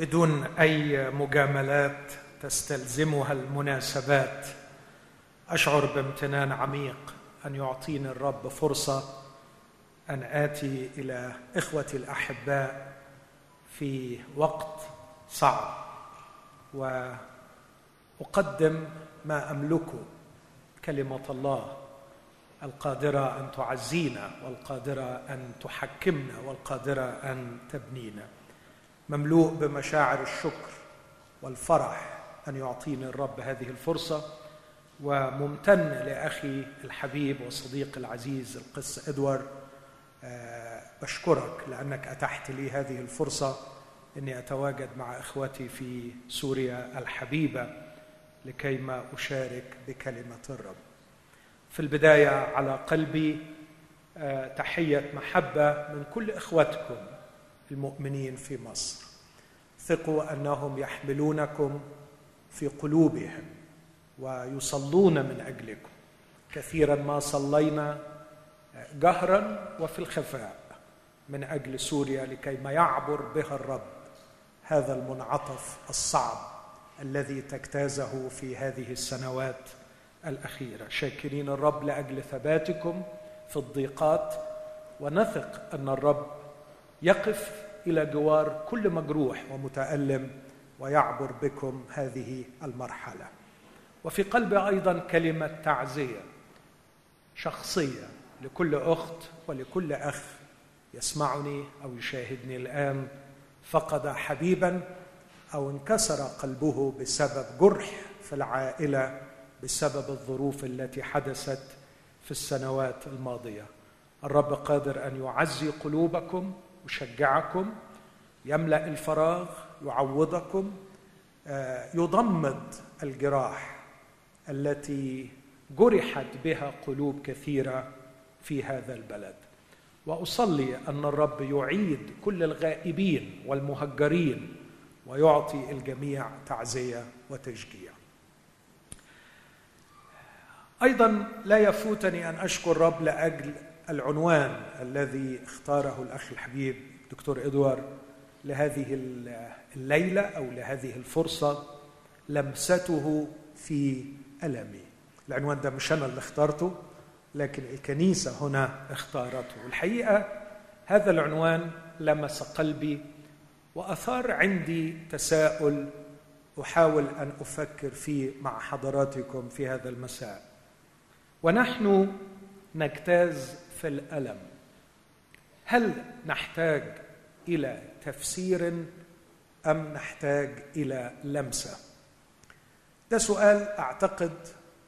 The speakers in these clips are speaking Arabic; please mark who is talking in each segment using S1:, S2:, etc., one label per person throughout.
S1: بدون أي مجاملات تستلزمها المناسبات. أشعر بامتنان عميق أن يعطيني الرب فرصة أن آتي إلى إخوتي الأحباء في وقت صعب وأقدم ما املكه كلمة الله القادرة أن تعزينا والقادرة أن تحكمنا والقادرة أن تبنينا. مملوء بمشاعر الشكر والفرح أن يعطيني الرب هذه الفرصة وممتن لأخي الحبيب وصديقي العزيز القس إدوارد آه، بشكرك لأنك أتحت لي هذه الفرصة إني أتواجد مع إخوتي في سوريا الحبيبة لكيما أشارك بكلمة الرب. في البداية على قلبي آه، تحية محبة من كل إخوتكم المؤمنين في مصر. ثقوا أنهم يحملونكم في قلوبهم ويصلون من أجلكم. كثيرا ما صلينا جهرا وفي الخفاء من أجل سوريا لكي ما يعبر بها الرب هذا المنعطف الصعب الذي تجتازه في هذه السنوات الأخيرة شاكرين الرب لأجل ثباتكم في الضيقات ونثق أن الرب يقف إلى جوار كل مجروح ومتألم ويعبر بكم هذه المرحلة. وفي قلبي أيضا كلمة تعزية شخصية لكل أخت ولكل أخ يسمعني أو يشاهدني الآن. فقد حبيبا أو انكسر قلبه بسبب جرح في العائلة بسبب الظروف التي حدثت في السنوات الماضية. الرب قادر أن يعزي قلوبكم يشجعكم يملأ الفراغ يعوضكم آه، يضمد الجراح التي جرحت بها قلوب كثيرة في هذا البلد. وأصلي أن الرب يعيد كل الغائبين والمهجرين ويعطي الجميع تعزية وتشجيع. أيضا لا يفوتني أن أشكر الرب لأجل العنوان الذي اختاره الأخ الحبيب دكتور ادوار لهذه الليلة أو لهذه الفرصة لمسته في ألمي. العنوان ده مش أنا اللي اخترته لكن الكنيسة هنا اختارته. الحقيقة هذا العنوان لمس قلبي وأثار عندي تساؤل أحاول أن أفكر فيه مع حضراتكم في هذا المساء. ونحن نجتاز في الألم؟ هل نحتاج إلى تفسير أم نحتاج إلى لمسة؟ ده سؤال أعتقد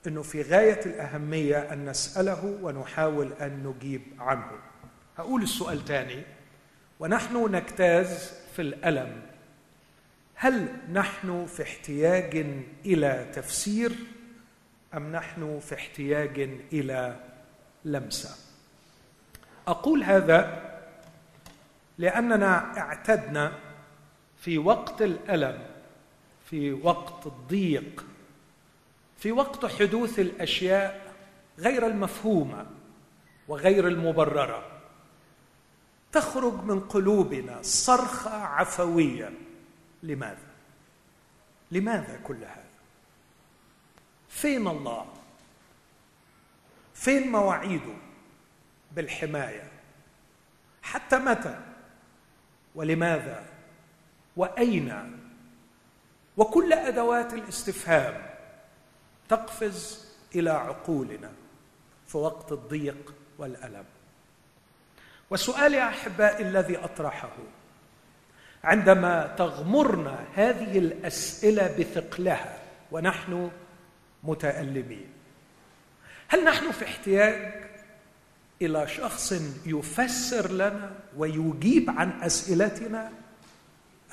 S1: إنه في غاية الأهمية أن نسأله ونحاول أن نجيب عنه. هقول السؤال تاني. ونحن نجتاز في الألم. هل نحن في احتياج إلى تفسير أم نحن في احتياج إلى لمسة؟ أقول هذا لأننا اعتدنا في وقت الألم في وقت الضيق في وقت حدوث الأشياء غير المفهومة وغير المبررة. تخرج من قلوبنا صرخة عفوية. لماذا؟ لماذا كل هذا؟ فين الله؟ فين مواعيده؟ بالحماية. حتى متى؟ ولماذا؟ وأين؟ وكل أدوات الاستفهام تقفز إلى عقولنا في وقت الضيق والألم. وسؤالي أحبائي الذي أطرحه عندما تغمرنا هذه الأسئلة بثقلها ونحن متألمين هل نحن في احتياج إلى شخص يفسر لنا ويجيب عن أسئلتنا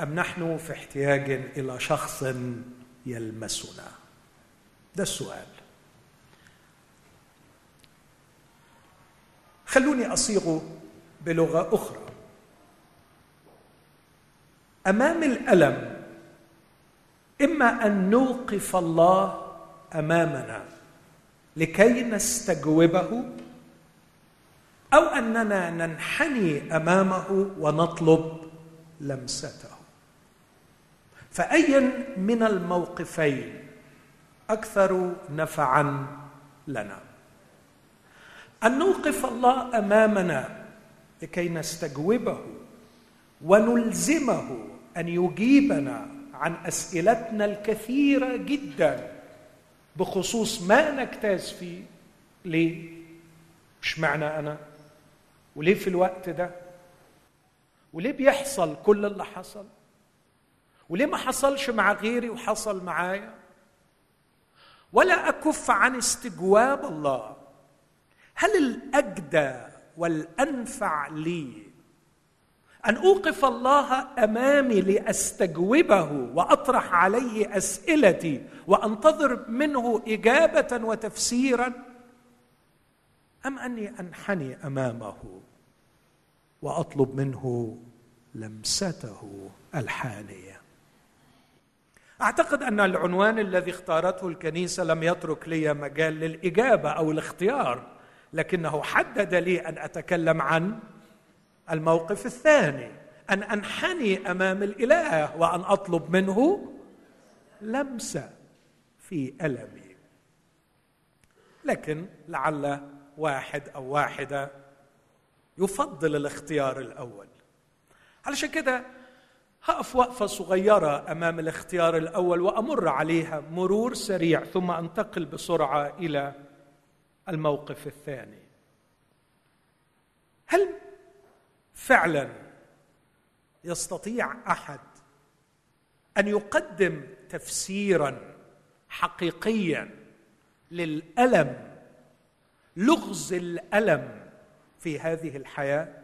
S1: أم نحن في احتياج إلى شخص يلمسنا؟ ده السؤال. خلوني اصيغه بلغة أخرى. أمام الألم إما أن نوقف الله أمامنا لكي نستجوبه أو أننا ننحني أمامه ونطلب لمسته فأي من الموقفين أكثر نفعا لنا أن نوقف الله أمامنا لكي نستجوبه ونلزمه أن يجيبنا عن أسئلتنا الكثيرة جدا بخصوص ما نجتاز فيه ليه؟ مش معنى أنا؟ وليه في الوقت ده؟ وليه بيحصل كل اللي حصل؟ وليه ما حصلش مع غيري وحصل معايا؟ ولا أكف عن استجواب الله هل الأجدى والأنفع لي أن أوقف الله أمامي لأستجوبه وأطرح عليه أسئلتي وأنتظر منه إجابة وتفسيرا أم أني أنحني أمامه وأطلب منه لمسته الحانية. أعتقد أن العنوان الذي اختارته الكنيسة لم يترك لي مجال للإجابة أو الاختيار لكنه حدد لي أن أتكلم عن الموقف الثاني أن أنحني أمام الإله وأن أطلب منه لمسه في ألمي. لكن لعل واحد أو واحدة يفضل الاختيار الأول. علشان كده هقف وقفة صغيرة أمام الاختيار الأول وأمر عليها مرور سريع ثم أنتقل بسرعة إلى الموقف الثاني. هل فعلا يستطيع أحد أن يقدم تفسيرا حقيقيا للألم لغز الألم في هذه الحياة؟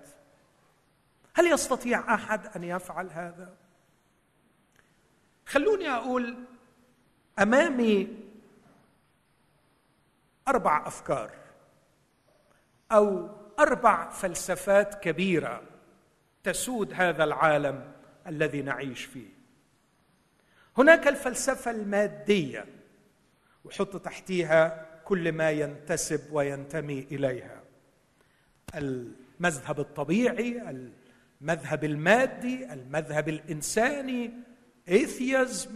S1: هل يستطيع أحد أن يفعل هذا؟ خلوني أقول أمامي أربع أفكار أو أربع فلسفات كبيرة تسود هذا العالم الذي نعيش فيه. هناك الفلسفة المادية وحط تحتيها كل ما ينتسب وينتمي إليها. المذهب الطبيعي المذهب المادي المذهب الإنساني atheism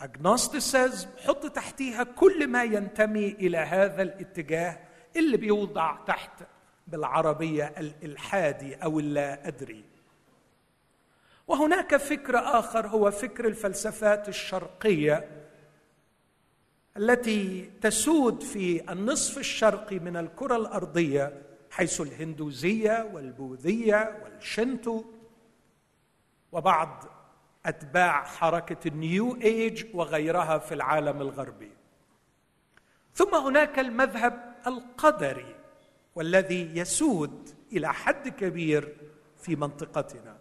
S1: agnosticism حط تحتيها كل ما ينتمي إلى هذا الاتجاه اللي بيوضع تحت بالعربية الإلحادي أو اللا أدري. وهناك فكر آخر هو فكر الفلسفات الشرقية التي تسود في النصف الشرقي من الكرة الأرضية حيث الهندوزية والبوذية والشنتو وبعض أتباع حركة النيو إيج وغيرها في العالم الغربي. ثم هناك المذهب القدري والذي يسود إلى حد كبير في منطقتنا.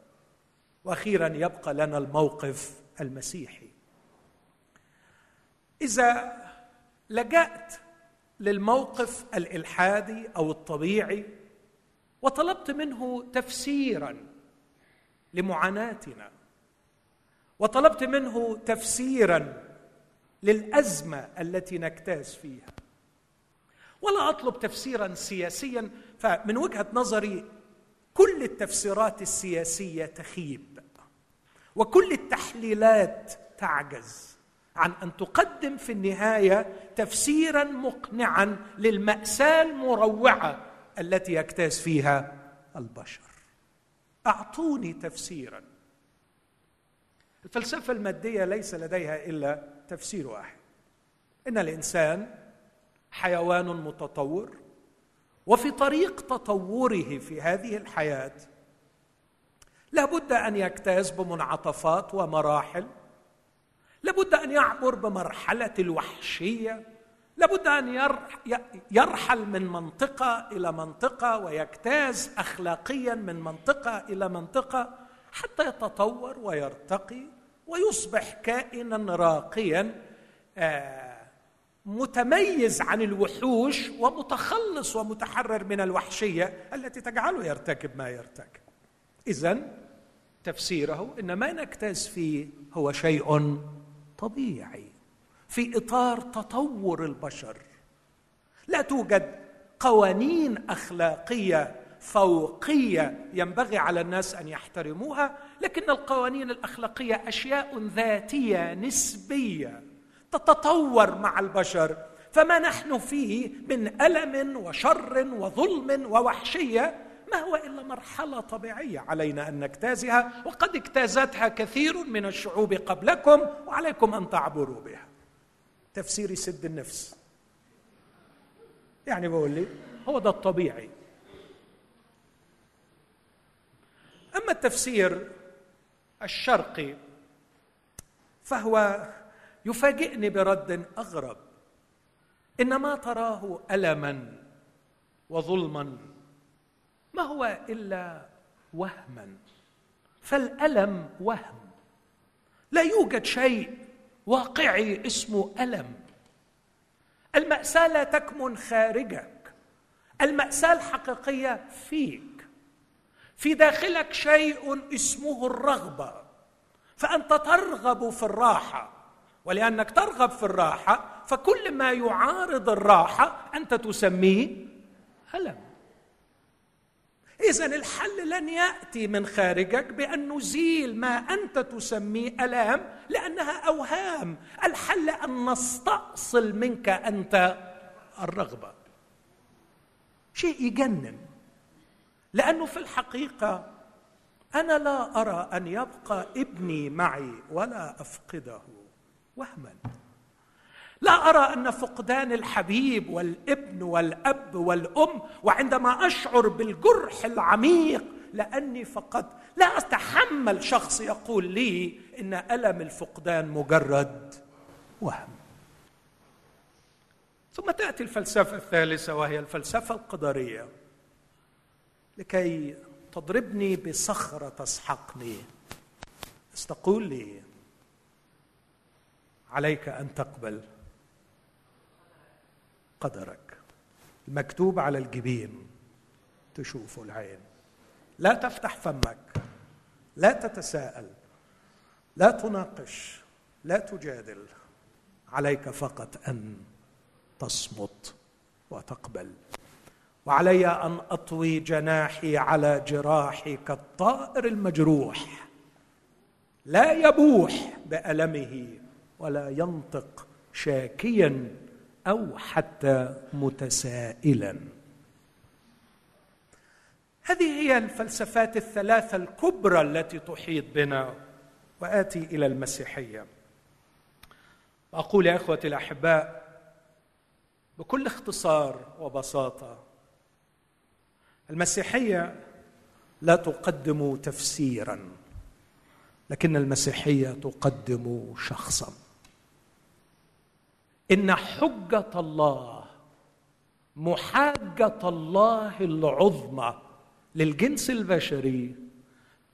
S1: وأخيرا يبقى لنا الموقف المسيحي. إذا لجأت للموقف الإلحادي أو الطبيعي وطلبت منه تفسيرا لمعاناتنا وطلبت منه تفسيرا للأزمة التي نجتاز فيها. ولا أطلب تفسيرا سياسيا فمن وجهة نظري كل التفسيرات السياسية تخيب وكل التحليلات تعجز. عن أن تقدم في النهاية تفسيرا مقنعا للمأساة المروعة التي يجتاز فيها البشر. أعطوني تفسيرا. الفلسفة المادية ليس لديها إلا تفسير واحد. إن الإنسان حيوان متطور وفي طريق تطوره في هذه الحياة لابد أن يجتاز بمنعطفات ومراحل لابد أن يعبر بمرحلة الوحشية لابد أن يرحل من منطقة إلى منطقة ويجتاز اخلاقيا من منطقة إلى منطقة حتى يتطور ويرتقي ويصبح كائنا راقيا آه، متميز عن الوحوش ومتخلص ومتحرر من الوحشية التي تجعله يرتكب ما يرتكب. اذا تفسيره ان ما نجتاز فيه هو شيء طبيعي في إطار تطور البشر. لا توجد قوانين أخلاقية فوقية ينبغي على الناس أن يحترموها لكن القوانين الأخلاقية أشياء ذاتية نسبية تتطور مع البشر. فما نحن فيه من ألم وشر وظلم ووحشية ما هو إلا مرحلة طبيعية. علينا أن نجتازها وقد اجتازتها كثير من الشعوب قبلكم وعليكم أن تعبروا بها. تفسير يسد النفس. يعني بقول لي هو ده الطبيعي. أما التفسير الشرقي فهو يفاجئني برد أغرب. ان ما تراه الما وظلما. ما هو إلا وهما؟ فالألم وهم. لا يوجد شيء واقعي اسمه ألم. المأساة لا تكمن خارجك. المأساة الحقيقية فيك. في داخلك شيء اسمه الرغبة. فأنت ترغب في الراحة. ولأنك ترغب في الراحة فكل ما يعارض الراحة أنت تسميه ألم. اذا الحل لن يأتي من خارجك بأن نزيل ما أنت تسميه ألام لأنها أوهام. الحل أن نستأصل منك أنت الرغبة. شيء يجنن. لأنه في الحقيقة أنا لا أرى أن يبقى ابني معي ولا أفقده وهما. لا أرى أن فقدان الحبيب والابن والأب والأم وعندما أشعر بالجرح العميق لأني فقدت لا أتحمل شخص يقول لي إن ألم الفقدان مجرد وهم. ثم تأتي الفلسفة الثالثة وهي الفلسفة القدرية. لكي تضربني بصخرة تسحقني. استقول لي. عليك أن تقبل. قدرك. المكتوب على الجبين. تشوفه العين. لا تفتح فمك. لا تتساءل. لا تناقش. لا تجادل. عليك فقط أن تصمت وتقبل. وعلي أن أطوي جناحي على جراحي كالطائر المجروح. لا يبوح بألمه ولا ينطق شاكيا أو حتى متسائلا. هذه هي الفلسفات الثلاثة الكبرى التي تحيط بنا. وآتي إلى المسيحية. وأقول يا إخوتي الأحباء بكل اختصار وبساطة المسيحية لا تقدم تفسيرا لكن المسيحية تقدم شخصا. إن حجة الله محاجة الله العظمى للجنس البشري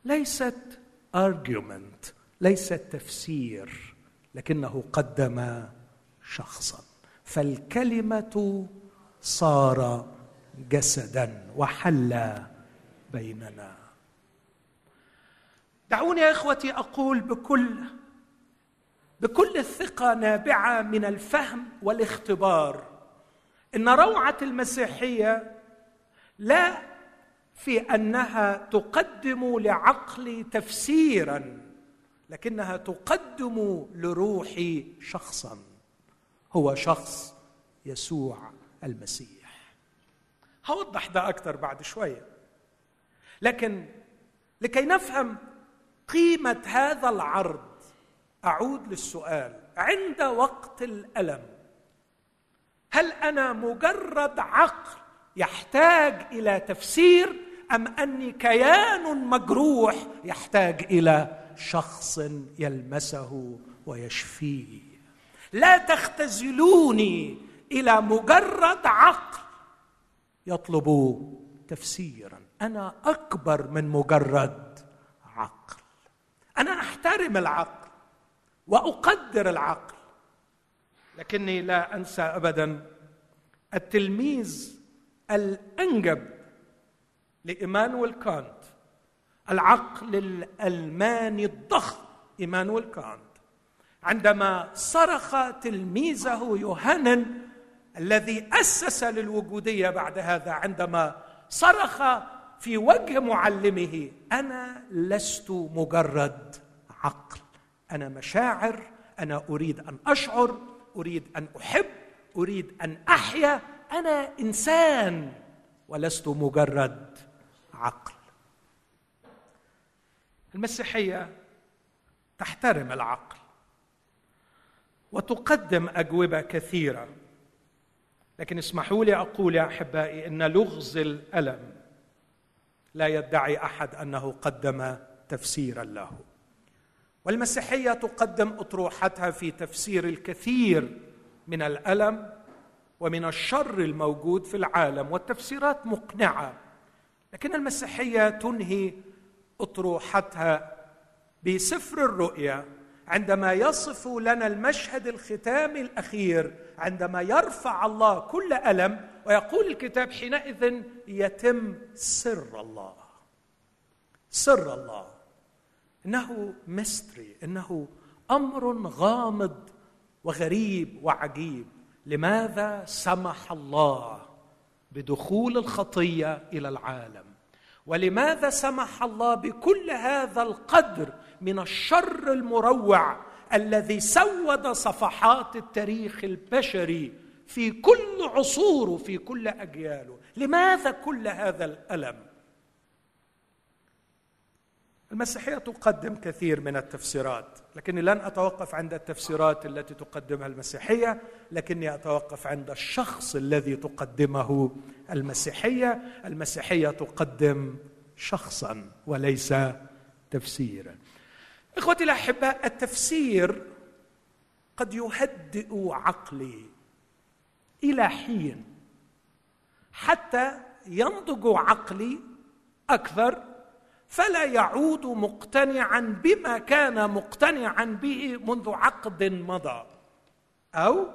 S1: ليست argument ليست تفسير لكنه قدم شخصا. فالكلمة صار جسدا وحل بيننا. دعوني يا إخوتي أقول بكل بكل الثقة نابعة من الفهم والاختبار. إن روعة المسيحية لا في أنها تقدم لعقلي تفسيرا لكنها تقدم لروحي شخصا. هو شخص يسوع المسيح. هوضح ده أكثر بعد شوية. لكن لكي نفهم قيمة هذا العرض أعود للسؤال. عند وقت الألم هل أنا مجرد عقل يحتاج إلى تفسير أم أني كيان مجروح يحتاج إلى شخص يلمسه ويشفيه؟ لا تختزلوني إلى مجرد عقل يطلب تفسيرا. أنا أكبر من مجرد عقل. أنا أحترم العقل. وأقدر العقل. لكني لا أنسى ابدا التلميذ الأنجب لإيمانويل كانت العقل الالماني الضخم إيمانويل كانت. عندما صرخ تلميذه يوهنن الذي أسس للوجودية بعد هذا عندما صرخ في وجه معلمه أنا لست مجرد عقل. أنا مشاعر أنا أريد أن أشعر أريد أن أحب أريد أن أحيا. أنا إنسان ولست مجرد عقل. المسيحية تحترم العقل وتقدم أجوبة كثيرة. لكن اسمحوا لي أقول يا أحبائي إن لغز الألم لا يدعي أحد أنه قدم تفسيرا له. والمسيحية تقدم أطروحتها في تفسير الكثير من الألم ومن الشر الموجود في العالم والتفسيرات مقنعة لكن المسيحية تنهي أطروحتها بسفر الرؤيا عندما يصف لنا المشهد الختامي الأخير عندما يرفع الله كل ألم ويقول الكتاب حينئذ يتم سر الله. سر الله. إنه مستري إنه أمر غامض وغريب وعجيب. لماذا سمح الله بدخول الخطية إلى العالم؟ ولماذا سمح الله بكل هذا القدر من الشر المروع الذي سود صفحات التاريخ البشري في كل عصوره في كل أجياله؟ لماذا كل هذا الألم؟ المسيحية تقدم كثير من التفسيرات لكني لن أتوقف عند التفسيرات التي تقدمها المسيحية لكني أتوقف عند الشخص الذي تقدمه المسيحية. المسيحية تقدم شخصا وليس تفسيرا. إخوتي الاحباء التفسير قد يهدئ عقلي إلى حين حتى ينضج عقلي أكثر فلا يعود مقتنعا بما كان مقتنعا به منذ عقد مضى. أو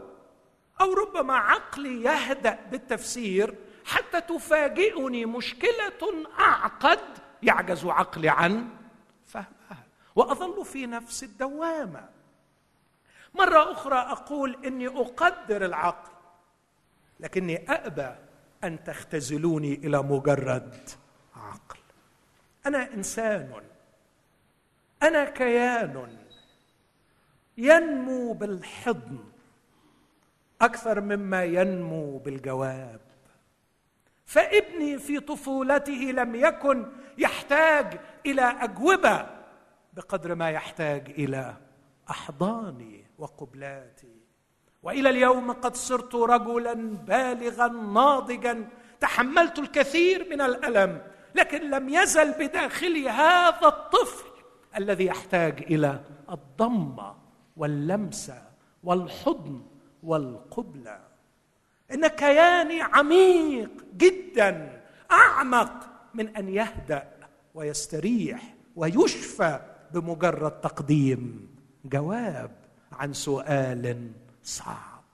S1: أو ربما عقلي يهدأ بالتفسير حتى تفاجئني مشكلة أعقد يعجز عقلي عن فهمها. وأظل في نفس الدوامة. مرة أخرى أقول إني أقدر العقل لكني ابى أن تختزلوني إلى مجرد عقل. أنا إنسان. أنا كيان. ينمو بالحضن أكثر مما ينمو بالجواب. فابني في طفولته لم يكن يحتاج إلى أجوبة بقدر ما يحتاج إلى احضاني وقبلاتي. وإلى اليوم قد صرت رجلا بالغا ناضجا. تحملت الكثير من الألم. لكن لم يزل بداخلي هذا الطفل الذي يحتاج إلى الضمه واللمسه والحضن والقبلة. إن كياني عميق جدا أعمق من أن يهدأ ويستريح ويشفى بمجرد تقديم جواب عن سؤال صعب.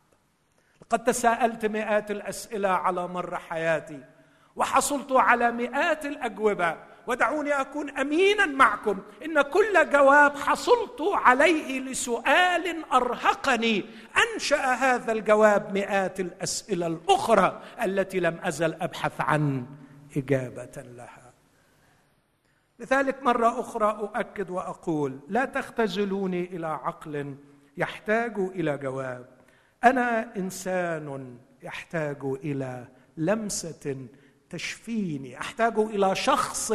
S1: لقد تساءلت مئات الأسئلة على مر حياتي. وحصلت على مئات الأجوبة. ودعوني أكون أمينا معكم. إن كل جواب حصلت عليه لسؤال أرهقني. أنشأ هذا الجواب مئات الأسئلة الأخرى التي لم أزل أبحث عن إجابة لها. لذلك مرة أخرى أؤكد وأقول لا تختزلوني إلى عقل يحتاج إلى جواب. أنا إنسان يحتاج إلى لمسة تشفيني أحتاج إلى شخص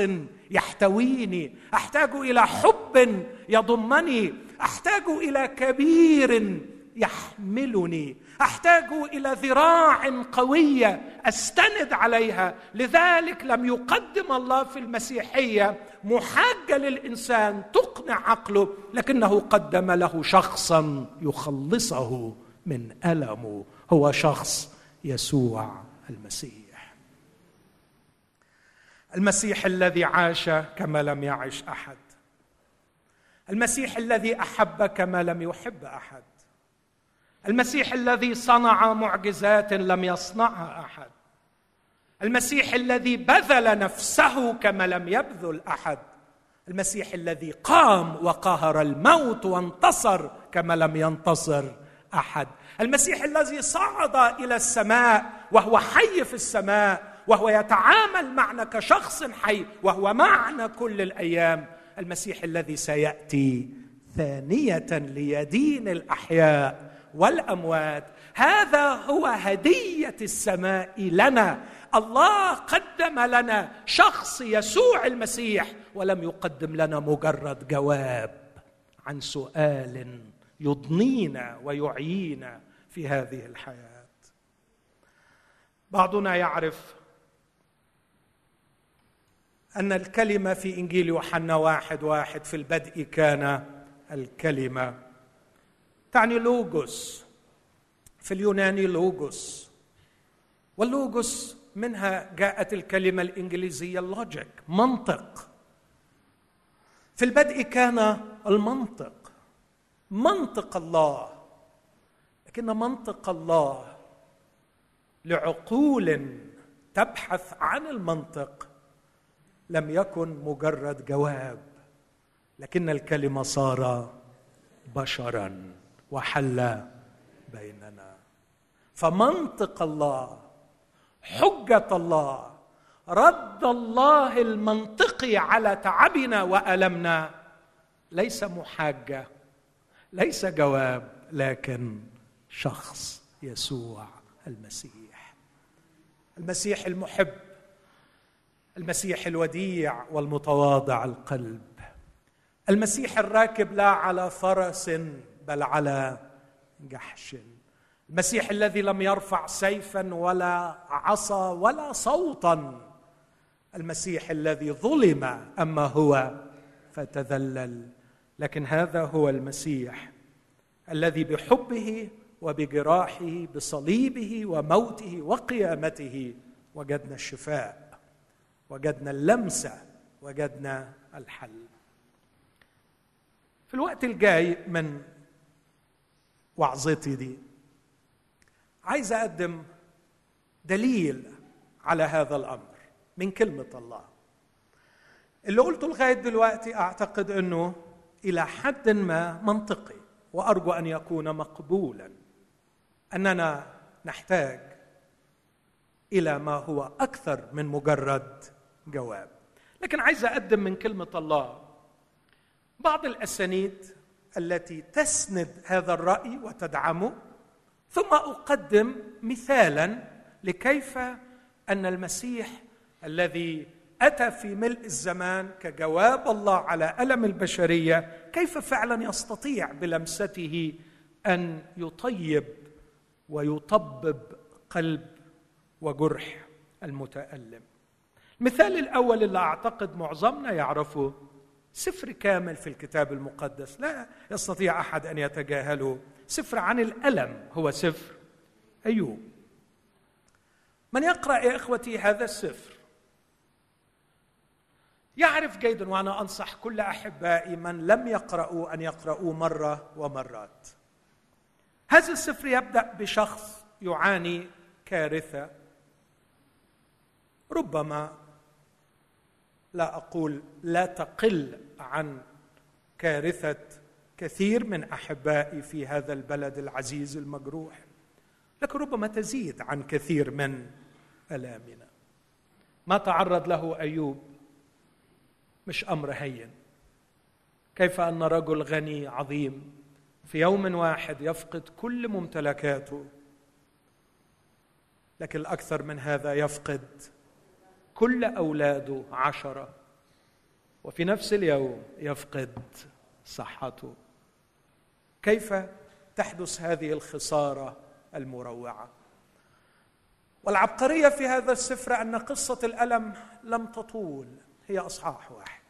S1: يحتويني أحتاج إلى حب يضمني أحتاج إلى كبير يحملني أحتاج إلى ذراع قوية أستند عليها. لذلك لم يقدم الله في المسيحية محاجة للإنسان تقنع عقله لكنه قدم له شخصا يخلصه من ألمه هو شخص يسوع المسيح. المسيح الذي عاش كما لم يعش أحد. المسيح الذي أحب كما لم يحب أحد. المسيح الذي صنع معجزات لم يصنعها أحد. المسيح الذي بذل نفسه كما لم يبذل أحد. المسيح الذي قام وقهر الموت وانتصر كما لم ينتصر أحد. المسيح الذي صعد إلى السماء وهو حي في السماء وهو يتعامل معنا كشخص حي وهو معنا كل الأيام. المسيح الذي سيأتي ثانية ليدين الأحياء والأموات. هذا هو هدية السماء لنا. الله قدم لنا شخص يسوع المسيح ولم يقدم لنا مجرد جواب عن سؤال يضنينا ويعيينا في هذه الحياة. بعضنا يعرف أن الكلمة في إنجيل يوحنا واحد واحد في البدء كان الكلمة. تعني لوجوس في اليوناني لوجوس واللوجوس منها جاءت الكلمة الإنجليزية ال logic منطق. في البدء كان المنطق منطق الله. لكن منطق الله لعقول تبحث عن المنطق. لم يكن مجرد جواب لكن الكلمة صار بشرا وحل بيننا. فمنطق الله حجة الله رد الله المنطقي على تعبنا وألمنا ليس محاجة ليس جواب لكن شخص يسوع المسيح. المسيح المحب. المسيح الوديع والمتواضع القلب. المسيح الراكب لا على فرس بل على جحش. المسيح الذي لم يرفع سيفا ولا عصا ولا صوتا. المسيح الذي ظلم أما هو فتذلل. لكن هذا هو المسيح الذي بحبه وبجراحه بصليبه وموته وقيامته وجدنا الشفاء. وجدنا اللمسه وجدنا الحل. في الوقت الجاي من وعظتي دي عايز أقدم دليل على هذا الأمر من كلمة الله. اللي قلته لغاية دلوقتي أعتقد إنه إلى حد ما منطقي وأرجو أن يكون مقبولا. أننا نحتاج إلى ما هو أكثر من مجرد جواب. لكن عايز أقدم من كلمة الله. بعض الأسانيد التي تسند هذا الرأي وتدعمه ثم أقدم مثالا لكيف أن المسيح الذي أتى في ملء الزمان كجواب الله على ألم البشرية كيف فعلا يستطيع بلمسته أن يطيب ويطبب قلب وجرح المتألم. المثال الأول اللي أعتقد معظمنا يعرفه سفر كامل في الكتاب المقدس. لا يستطيع أحد أن يتجاهله. سفر عن الألم هو سفر. أيوب. من يقرأ يا إخوتي هذا السفر؟ يعرف جيدا وأنا أنصح كل أحبائي من لم يقرأوا أن يقرأوا مرة ومرات. هذا السفر يبدأ بشخص يعاني كارثة. ربما لا أقول لا تقل عن كارثة كثير من أحبائي في هذا البلد العزيز المجروح لكن ربما تزيد عن كثير من ألامنا. ما تعرض له أيوب مش أمر هين. كيف أن رجل غني عظيم في يوم واحد يفقد كل ممتلكاته لكن الأكثر من هذا يفقد كل أولاده عشرة. وفي نفس اليوم يفقد صحته. كيف تحدث هذه الخسارة المروعة؟ والعبقرية في هذا السفر أن قصة الألم لم تطول هي إصحاح واحد.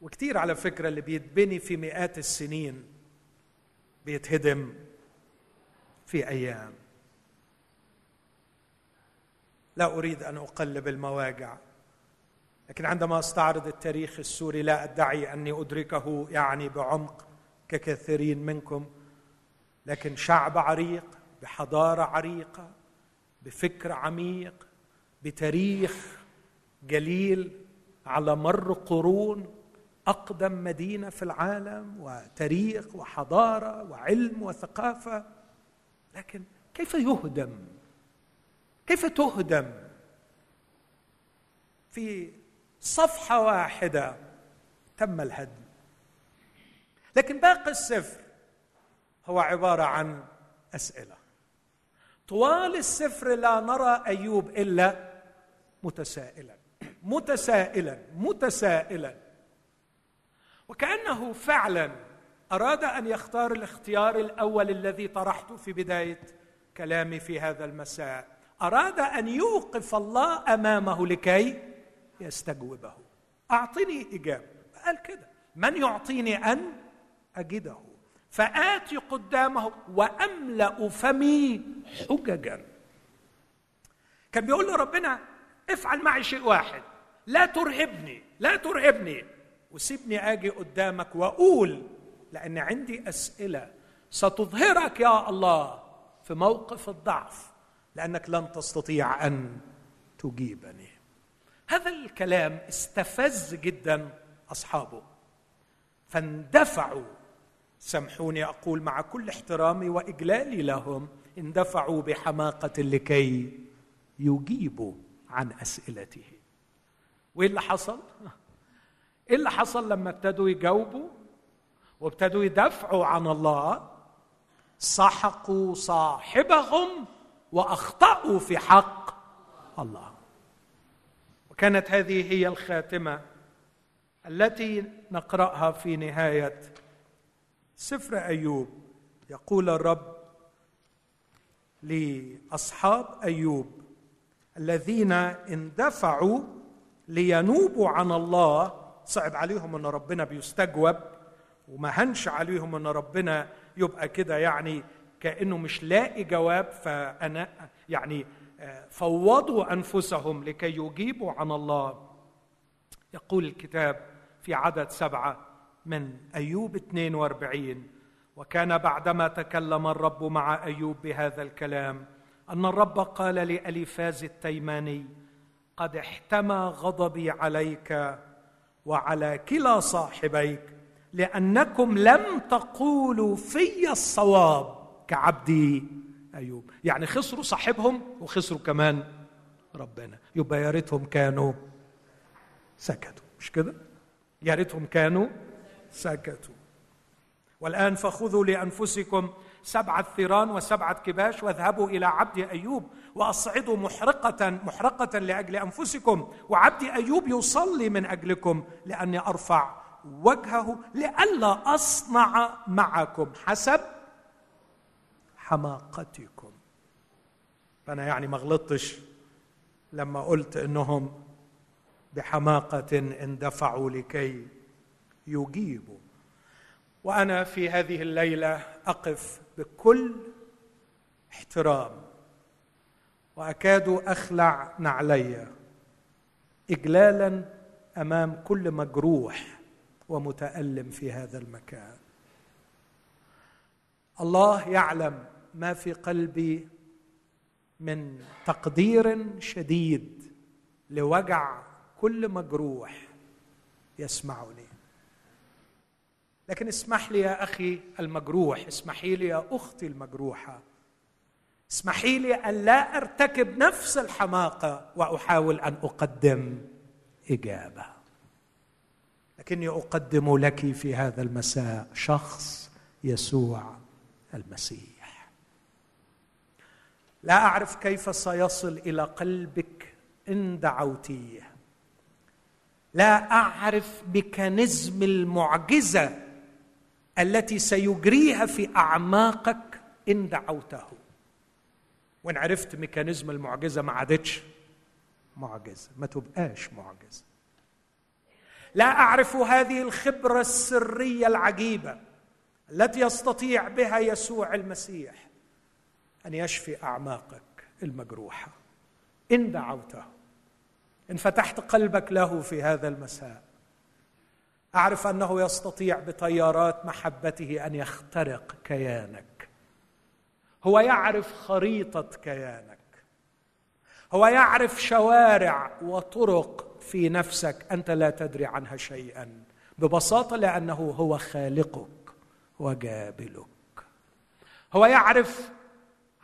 S1: وكثير على فكرة اللي بيتبني في مئات السنين بيتهدم في أيام. لا أريد أن أقلب المواجع. لكن عندما أستعرض التاريخ السوري لا أدعي أني أدركه يعني بعمق ككثيرين منكم. لكن شعب عريق بحضارة عريقة بفكر عميق بتاريخ جليل على مر قرون أقدم مدينة في العالم وتاريخ وحضارة وعلم وثقافة. لكن كيف يهدم؟ كيف تهدم في صفحة واحدة تم الهدم؟ لكن باقي السفر هو عبارة عن أسئلة. طوال السفر لا نرى أيوب إلا متسائلا. متسائلا متسائلا. وكأنه فعلا أراد أن يختار الاختيار الأول الذي طرحته في بداية كلامي في هذا المساء. أراد أن يوقف الله أمامه لكي يستجوبه. أعطني إجابة. قال كده. من يعطيني أن أجده؟ فاتي قدامه وأملأ فمي حججا. كان بيقول له ربنا افعل معي شيء واحد. لا ترهبني لا ترهبني. وسيبني آجي قدامك وأقول لأن عندي أسئلة ستظهرك يا الله في موقف الضعف. لأنك لن تستطيع أن تجيبني. هذا الكلام استفز جدا أصحابه. فاندفعوا. سامحوني أقول مع كل احترامي وإجلالي لهم اندفعوا بحماقة لكي يجيبوا عن أسئلته. وإيه اللي حصل؟ إيه اللي حصل لما ابتدوا يجاوبوا وابتدوا يدافعوا عن الله؟ سحقوا صاحبهم وأخطأوا في حق الله. وكانت هذه هي الخاتمة التي نقرأها في نهاية سفر أيوب. يقول الرب لأصحاب أيوب الذين اندفعوا لينوبوا عن الله صعب عليهم إن ربنا بيستجوب وما هنش عليهم إن ربنا يبقى كده يعني كأنه مش لاقي جواب فأنا يعني آه، فوضوا أنفسهم لكي يجيبوا عن الله. يقول الكتاب في عدد سبعة من أيوب 42 وكان بعدما تكلم الرب مع أيوب بهذا الكلام أن الرب قال لأليفاز التيماني قد احتمى غضبي عليك وعلى كلا صاحبيك لأنكم لم تقولوا في الصواب. كعبدي أيوب. يعني خسروا صاحبهم وخسروا كمان ربنا. يبقى يا ريتهم كانوا سكتوا. مش كده؟ يا ريتهم كانوا سكتوا. والآن فخذوا لأنفسكم سبعة ثيران وسبعة كباش واذهبوا إلى عبد أيوب وأصعدوا محرقة محرقة لأجل أنفسكم. وعبد أيوب يصلي من أجلكم لأني أرفع وجهه لئلا أصنع معكم. حسب حماقتكم. فأنا يعني ما غلطتش لما قلت إنهم بحماقة اندفعوا لكي يجيبوا. وأنا في هذه الليلة أقف بكل احترام وأكاد أخلع نعلي اجلالا أمام كل مجروح ومتألم في هذا المكان. الله يعلم ما في قلبي من تقدير شديد لوجع كل مجروح يسمعني. لكن اسمح لي يا أخي المجروح اسمحي لي يا أختي المجروحة. اسمحي لي أن لا أرتكب نفس الحماقة وأحاول أن أقدم إجابة. لكني أقدم لك في هذا المساء شخص يسوع المسيح. لا أعرف كيف سيصل إلى قلبك إن دعوتيه لا أعرف ميكانيزم المعجزة التي سيجريها في أعماقك إن دعوته. وإن عرفت ميكانيزم المعجزة ما عادتش معجزة ما تبقاش معجزة. لا أعرف هذه الخبرة السرية العجيبة التي يستطيع بها يسوع المسيح. أن يشفي أعماقك المجروحة. إن دعوته إن فتحت قلبك له في هذا المساء. أعرف أنه يستطيع بتيارات محبته أن يخترق كيانك. هو يعرف خريطة كيانك. هو يعرف شوارع وطرق في نفسك أنت لا تدري عنها شيئا ببساطة لأنه هو خالقك وجابلك. هو يعرف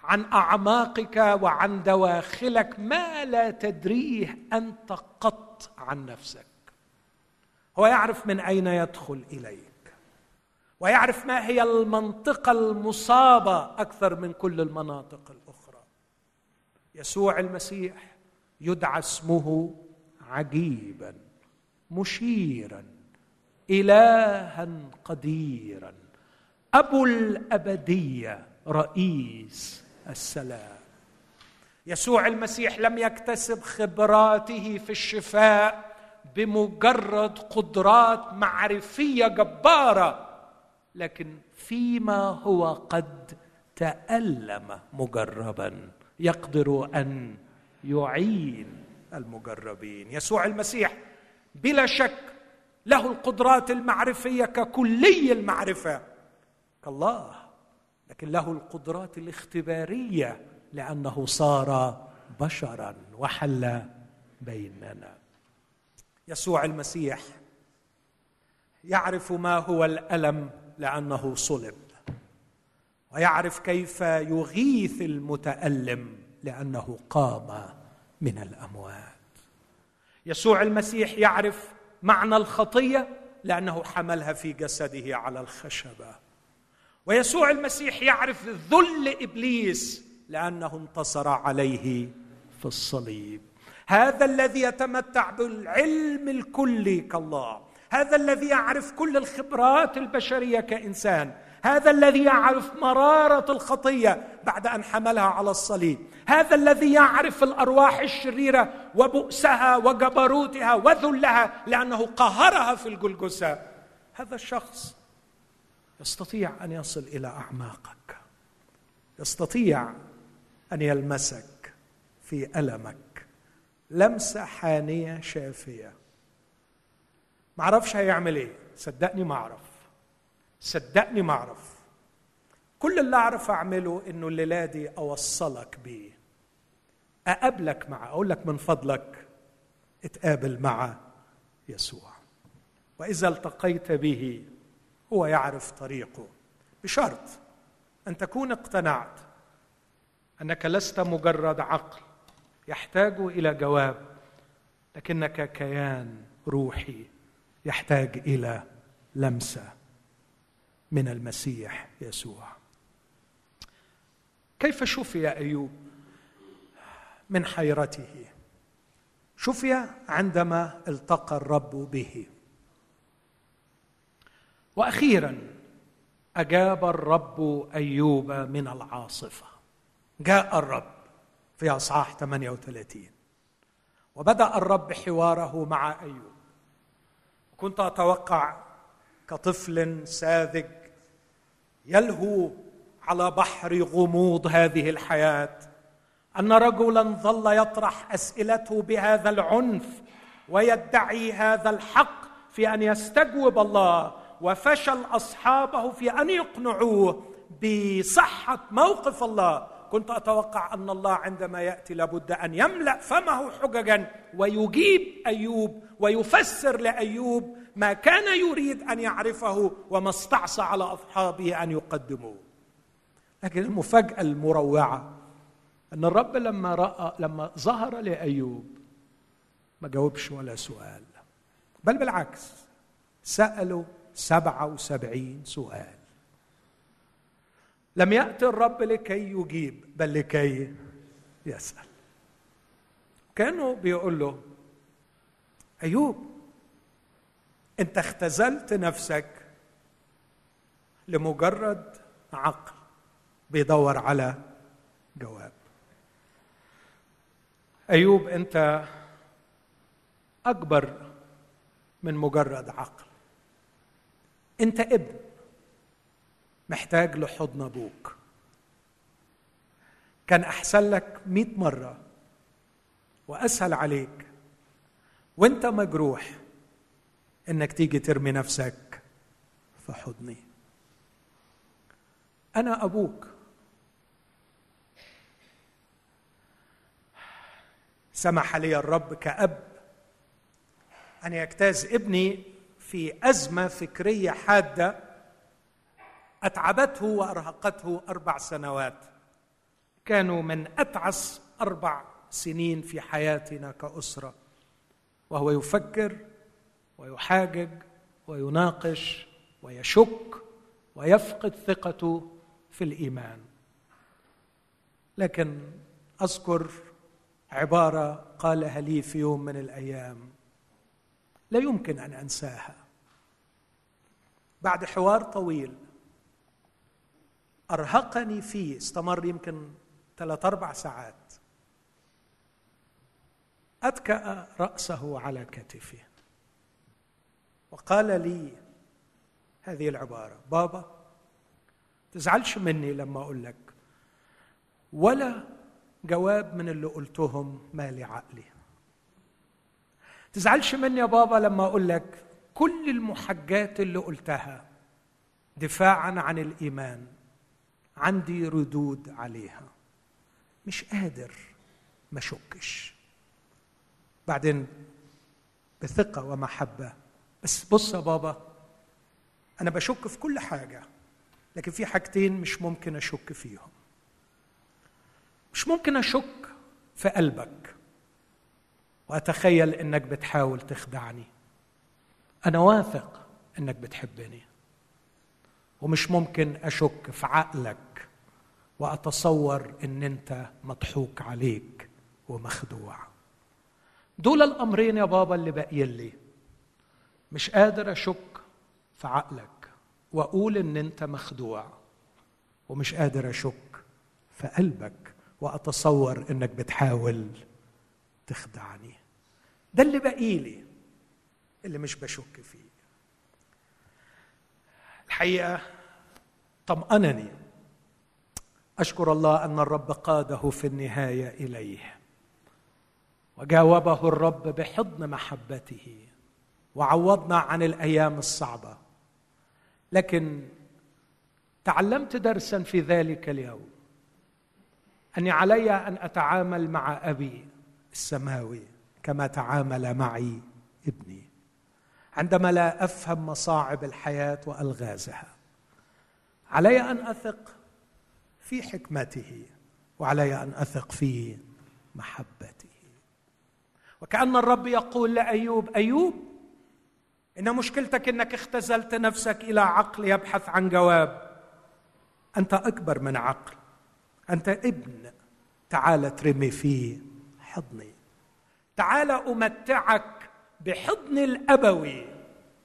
S1: عن أعماقك وعن دواخلك ما لا تدريه أنت قط عن نفسك. هو يعرف من أين يدخل إليك. ويعرف ما هي المنطقة المصابة أكثر من كل المناطق الأخرى. يسوع المسيح يدعى اسمه عجيبا مشيرا الها قديرا أبو الأبدية رئيس السلام. يسوع المسيح لم يكتسب خبراته في الشفاء بمجرد قدرات معرفية جبارة لكن فيما هو قد تألم مجربا يقدر أن يعين المجربين. يسوع المسيح بلا شك له القدرات المعرفية ككلي المعرفة كالله. لكن له القدرات الاختبارية لأنه صار بشرا وحل بيننا. يسوع المسيح يعرف ما هو الألم لأنه صلب ويعرف كيف يغيث المتألم لأنه قام من الأموات. يسوع المسيح يعرف معنى الخطية لأنه حملها في جسده على الخشبة. ويسوع المسيح يعرف ذل إبليس لأنه انتصر عليه في الصليب. هذا الذي يتمتع بالعلم الكلي كالله. هذا الذي يعرف كل الخبرات البشرية كإنسان. هذا الذي يعرف مرارة الخطية بعد أن حملها على الصليب. هذا الذي يعرف الأرواح الشريرة وبؤسها وجبروتها وذلها لأنه قهرها في الجلجسة. هذا الشخص يستطيع أن يصل إلى أعماقك. يستطيع أن يلمسك في ألمك. لمسة حانية شافية. ما أعرفش هيعمل إيه. صدقني ما أعرف. صدقني ما أعرف. كل اللي أعرف أعمله إنه الليلة دي أوصلك بيه. أقابلك معه. أقول لك من فضلك اتقابل مع يسوع. وإذا التقيت به هو يعرف طريقه. بشرط أن تكون اقتنعت أنك لست مجرد عقل يحتاج إلى جواب لكنك كيان روحي يحتاج إلى لمسة من المسيح يسوع. كيف شفي أيوب من حيرته؟ شفي عندما التقى الرب به. وأخيرا أجاب الرب أيوب من العاصفة. جاء الرب في إصحاح 38 وبدأ الرب حواره مع أيوب. كنت أتوقع كطفل ساذج يلهو على بحر غموض هذه الحياة أن رجلا ظل يطرح أسئلته بهذا العنف ويدعي هذا الحق في أن يستجوب الله وفشل أصحابه في أن يقنعوه بصحة موقف الله. كنت أتوقع أن الله عندما يأتي لابد أن يملأ فمه حججا ويجيب أيوب ويفسر لأيوب ما كان يريد أن يعرفه وما استعصى على أصحابه أن يقدموه. لكن المفاجأة المروعة أن الرب لما راى لما ظهر لأيوب ما جاوبش ولا سؤال. بل بالعكس سألوا سبعة وسبعين سؤال. لم يأتي الرب لكي يجيب بل لكي يسأل. كانوا بيقول له أيوب أنت اختزلت نفسك لمجرد عقل بيدور على جواب. أيوب أنت أكبر من مجرد عقل. أنت ابن محتاج لحضن أبوك. كان احسن لك مئة مرة واسهل عليك وانت مجروح انك تيجي ترمي نفسك في حضني. أنا أبوك. سمح لي الرب كأب أن يجتاز ابني في أزمة فكرية حادة أتعبته وأرهقته أربع سنوات. كانوا من أتعس أربع سنين في حياتنا كأسرة. وهو يفكر ويحاجج ويناقش ويشك ويفقد ثقته في الإيمان. لكن أذكر عبارة قالها لي في يوم من الأيام. لا يمكن أن أنساها. بعد حوار طويل. أرهقني فيه استمر يمكن ثلاث أربع ساعات. أتكأ رأسه على كتفه وقال لي هذه العبارة بابا تزعلش مني لما أقول لك ولا جواب من اللي قلتهم مالي عقلي. تزعلش مني يا بابا لما أقول لك كل المحجات اللي قلتها دفاعا عن الإيمان عندي ردود عليها. مش قادر ما اشكش بعدين بثقة ومحبة. بس بص يا بابا أنا بشك في كل حاجة لكن في حاجتين مش ممكن أشك فيهم. مش ممكن أشك في قلبك. وأتخيل إنك بتحاول تخدعني. أنا واثق إنك بتحبني. ومش ممكن أشك في عقلك وأتصور إن أنت مضحوك عليك ومخدوع. دول الأمرين يا بابا اللي باقيين لي. مش قادر أشك في عقلك وأقول إن أنت مخدوع. ومش قادر أشك في قلبك وأتصور إنك بتحاول تخدعني. ده اللي باقي لي. اللي مش بشك فيه. الحقيقة طمأنني. أشكر الله أن الرب قاده في النهاية إليه. وجاوبه الرب بحضن محبته. وعوضنا عن الأيام الصعبة. لكن تعلمت درسا في ذلك اليوم. أني علي أن أتعامل مع أبي السماوي كما تعامل معي ابني. عندما لا أفهم مصاعب الحياة وألغازها. علي أن أثق في حكمته وعلي أن أثق في محبته. وكأن الرب يقول لأيوب أيوب إن مشكلتك إنك اختزلت نفسك إلى عقل يبحث عن جواب. أنت أكبر من عقل. أنت ابن. تعال ترمي في حضني. تعال أمتعك بحضن الأبوي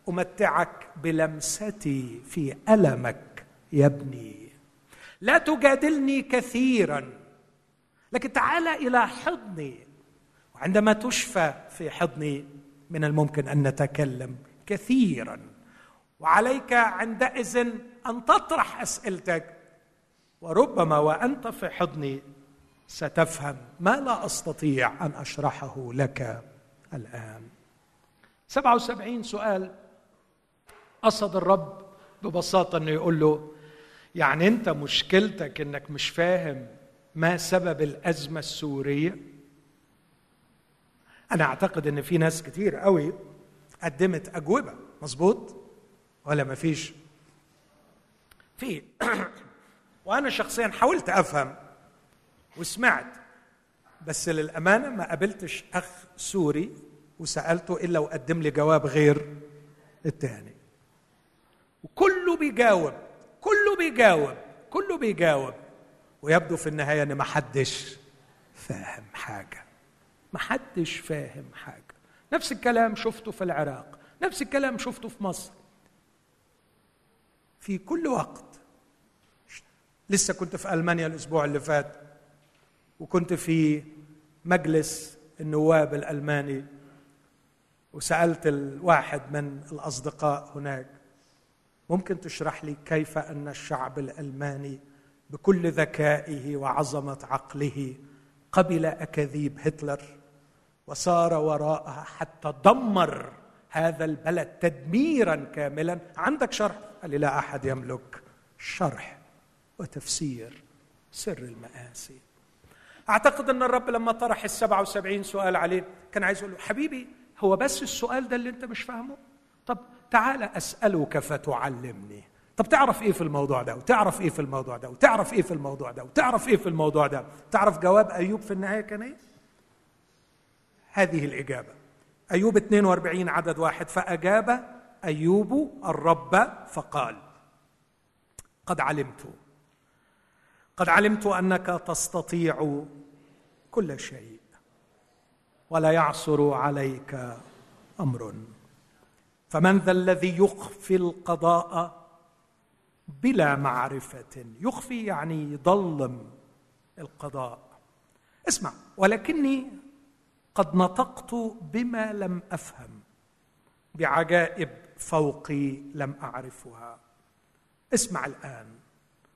S1: أمتعك بلمستي في ألمك يا ابني. لا تجادلني كثيرا لكن تعال إلى حضني. وعندما تشفى في حضني من الممكن أن نتكلم كثيرا. وعليك عندئذ أن تطرح أسئلتك. وربما وأنت في حضني ستفهم ما لا أستطيع أن أشرحه لك الآن. 77 سؤال قصد الرب ببساطة إنه يقول له يعني أنت مشكلتك إنك مش فاهم ما سبب الأزمة السورية؟ أنا أعتقد إن في ناس كتير قوي قدمت أجوبة مظبوط؟ ولا ما فيش؟ في. وأنا شخصيا حاولت أفهم وسمعت بس للأمانة ما قابلتش أخ سوري وسألته الا وقدم لي جواب غير الثاني وكله بيجاوب كله بيجاوب كله بيجاوب. ويبدو في النهاية إن ما حدش فاهم حاجة. ما حدش فاهم حاجة. نفس الكلام شفته في العراق نفس الكلام شفته في مصر. في كل وقت. لسه كنت في ألمانيا الأسبوع اللي فات وكنت في مجلس النواب الألماني. وسألت الواحد من الأصدقاء هناك ممكن تشرح لي كيف أن الشعب الألماني بكل ذكائه وعظمة عقله قبل أكاذيب هتلر وسار وراءها حتى دمر هذا البلد تدميرا كاملا؟ عندك شرح؟ قال لي لا أحد يملك شرح وتفسير سر المآسي. أعتقد أن الرب لما طرح السبعة وسبعين سؤال عليه كان عايز يقول له حبيبي هو بس السؤال ده اللي أنت مش فاهمه؟ طب تعال أسألك فتعلمني. طب تعرف إيه في الموضوع ده؟ وتعرف إيه في الموضوع ده؟ وتعرف إيه في الموضوع ده؟ وتعرف إيه في الموضوع ده؟ تعرف جواب أيوب في النهاية كان إيه؟ هذه الإجابة. أيوب 42 عدد واحد. فأجاب أيوب الرب فقال قد علمت. قد علمت أنك تستطيع كل شيء. ولا يعصر عليك أمر. فمن ذا الذي يخفي القضاء بلا معرفة يخفي يعني يضلم القضاء. اسمع ولكني قد نطقت بما لم أفهم بعجائب فوقي لم أعرفها. اسمع الآن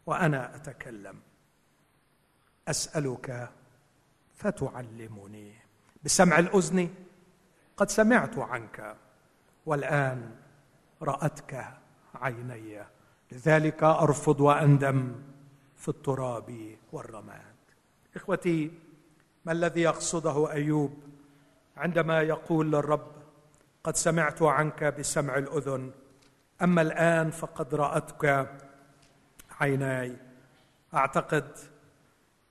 S1: وأنا أتكلم. أسألك فتعلمني. بسمع الأذن قد سمعت عنك والآن رأتك عيني لذلك أرفض وأندم في التراب والرماد. إخوتي ما الذي يقصده أيوب عندما يقول للرب قد سمعت عنك بسمع الأذن أما الآن فقد رأتك عيناي. أعتقد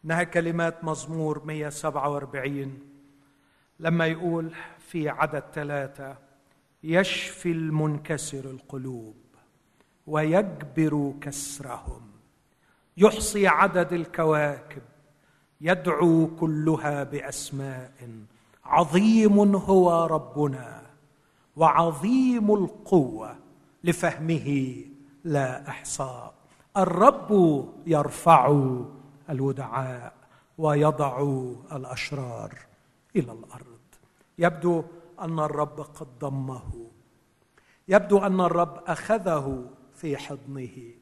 S1: إنها كلمات مزمور 147 لما يقول في عدد ثلاثة يشفي المنكسر القلوب ويجبر كسرهم. يحصي عدد الكواكب يدعو كلها بأسماء. عظيم هو ربنا وعظيم القوة لفهمه لا أحصاء. الرب يرفع الودعاء ويضع الأشرار. إلى الأرض. يبدو أن الرب قد ضمه. يبدو أن الرب أخذه في حضنه.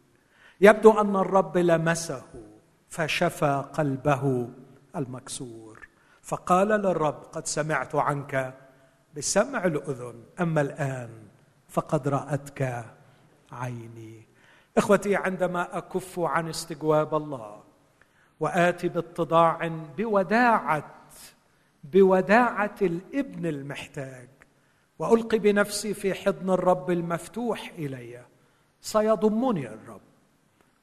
S1: يبدو أن الرب لمسه فشفى قلبه المكسور. فقال للرب قد سمعت عنك بسمع الأذن أما الآن فقد رأتك عيني. إخوتي عندما أكف عن استجواب الله وآتي باتضاع بوداعة بوداعة الابن المحتاج. وألقي بنفسي في حضن الرب المفتوح إلي. سيضمني الرب.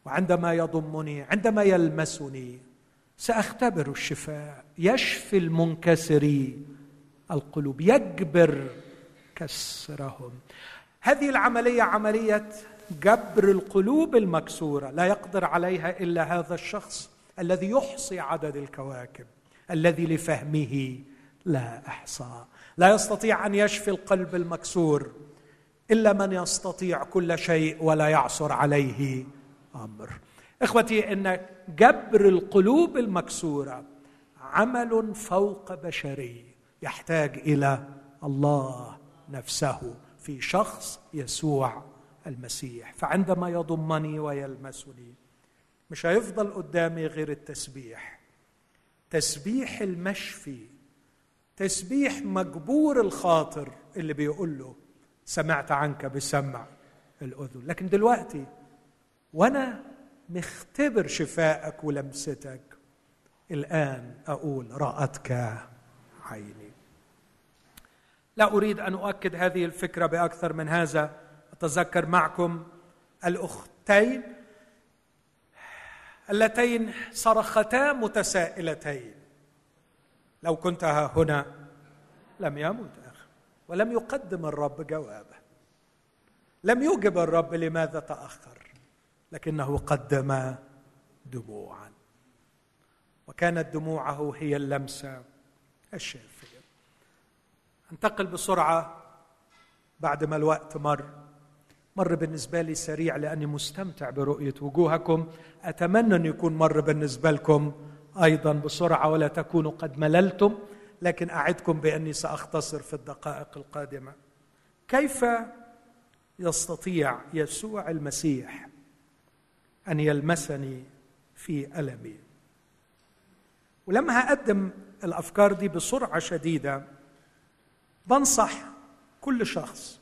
S1: وعندما يضمني عندما يلمسني سأختبر الشفاء. يشفي المنكسرين القلوب. يجبر كسرهم. هذه العملية عملية جبر القلوب المكسورة. لا يقدر عليها إلا هذا الشخص الذي يحصي عدد الكواكب. الذي لفهمه لا احصاء لا يستطيع أن يشفي القلب المكسور إلا من يستطيع كل شيء ولا يعصر عليه أمر. إخوتي إن جبر القلوب المكسورة عمل فوق بشري يحتاج إلى الله نفسه في شخص يسوع المسيح. فعندما يضمني ويلمسني مش هيفضل قدامي غير التسبيح. تسبيح المشفي تسبيح مجبور الخاطر اللي بيقول له سمعت عنك بسمع الأذن. لكن دلوقتي وأنا مختبر شفائك ولمستك الآن أقول رأتك عيني. لا أريد أن أؤكد هذه الفكرة بأكثر من هذا أتذكر معكم الأختين اللتين صرختا متسائلتين. لو كنت ها هنا لم يمت اخ ولم يقدم الرب جوابا لم يجب الرب لماذا تأخر؟ لكنه قدم دموعا. وكانت دموعه هي اللمسة الشافية. أنتقل بسرعة بعد ما الوقت مر. مر بالنسبة لي سريع لأني مستمتع برؤية وجوهكم. أتمنى أن يكون مر بالنسبة لكم أيضا بسرعة ولا تكونوا قد مللتم لكن أعدكم بأني سأختصر في الدقائق القادمة. كيف يستطيع يسوع المسيح أن يلمسني في ألمي؟ ولما هقدم الأفكار دي بسرعة شديدة بنصح كل شخص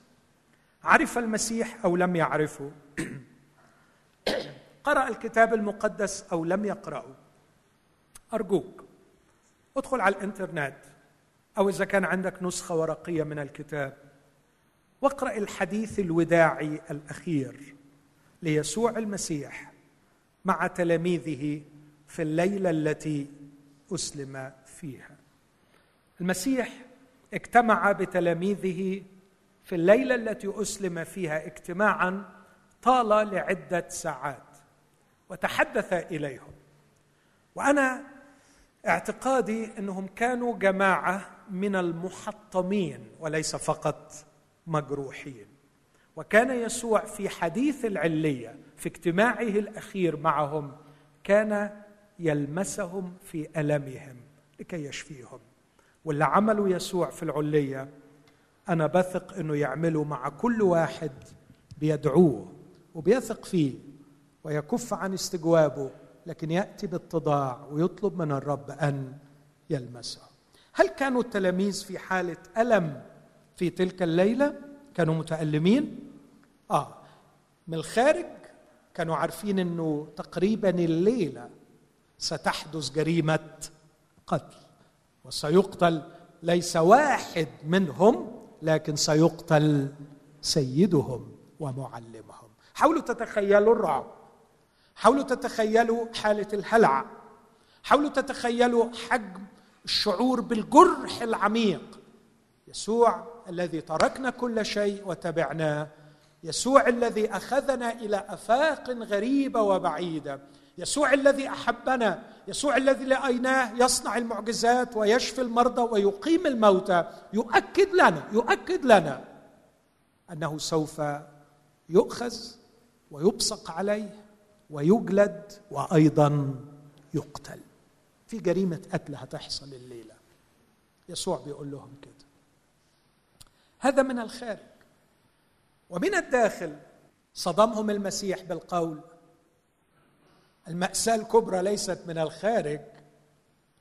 S1: عرف المسيح أو لم يعرفه؟ قرأ الكتاب المقدس أو لم يقرأه. أرجوك ادخل على الإنترنت أو إذا كان عندك نسخة ورقية من الكتاب واقرأ الحديث الوداعي الأخير ليسوع المسيح مع تلاميذه في الليلة التي أسلم فيها. المسيح اجتمع بتلاميذه في الليلة التي أسلم فيها اجتماعا طال لعدة ساعات. وتحدث إليهم. وأنا اعتقادي أنهم كانوا جماعة من المحطمين وليس فقط مجروحين. وكان يسوع في حديث العلية في اجتماعه الأخير معهم كان يلمسهم في ألمهم لكي يشفيهم. واللي عمله يسوع في العلية أنا بثق إنه يعمله مع كل واحد بيدعوه وبيثق فيه ويكف عن استجوابه لكن يأتي باتضاع ويطلب من الرب أن يلمسه. هل كانوا التلاميذ في حالة ألم في تلك الليلة؟ كانوا متألمين؟ آه. من الخارج كانوا عارفين إنه تقريبا الليلة ستحدث جريمة قتل وسيقتل ليس واحد منهم لكن سيقتل سيدهم ومعلمهم. حاولوا تتخيلوا الرعب. حاولوا تتخيلوا حالة الهلع. حاولوا تتخيلوا حجم الشعور بالجرح العميق. يسوع الذي تركنا كل شيء وتبعناه يسوع الذي أخذنا إلى أفاق غريبة وبعيدة. يسوع الذي أحبنا يسوع الذي لايناه يصنع المعجزات ويشفي المرضى ويقيم الموتى. يؤكد لنا يؤكد لنا أنه سوف يؤخذ ويبصق عليه ويجلد وأيضا يقتل. في جريمة قتل هتحصل الليلة. يسوع بيقول لهم كده. هذا من الخارج. ومن الداخل صدمهم المسيح بالقول المأساة الكبرى ليست من الخارج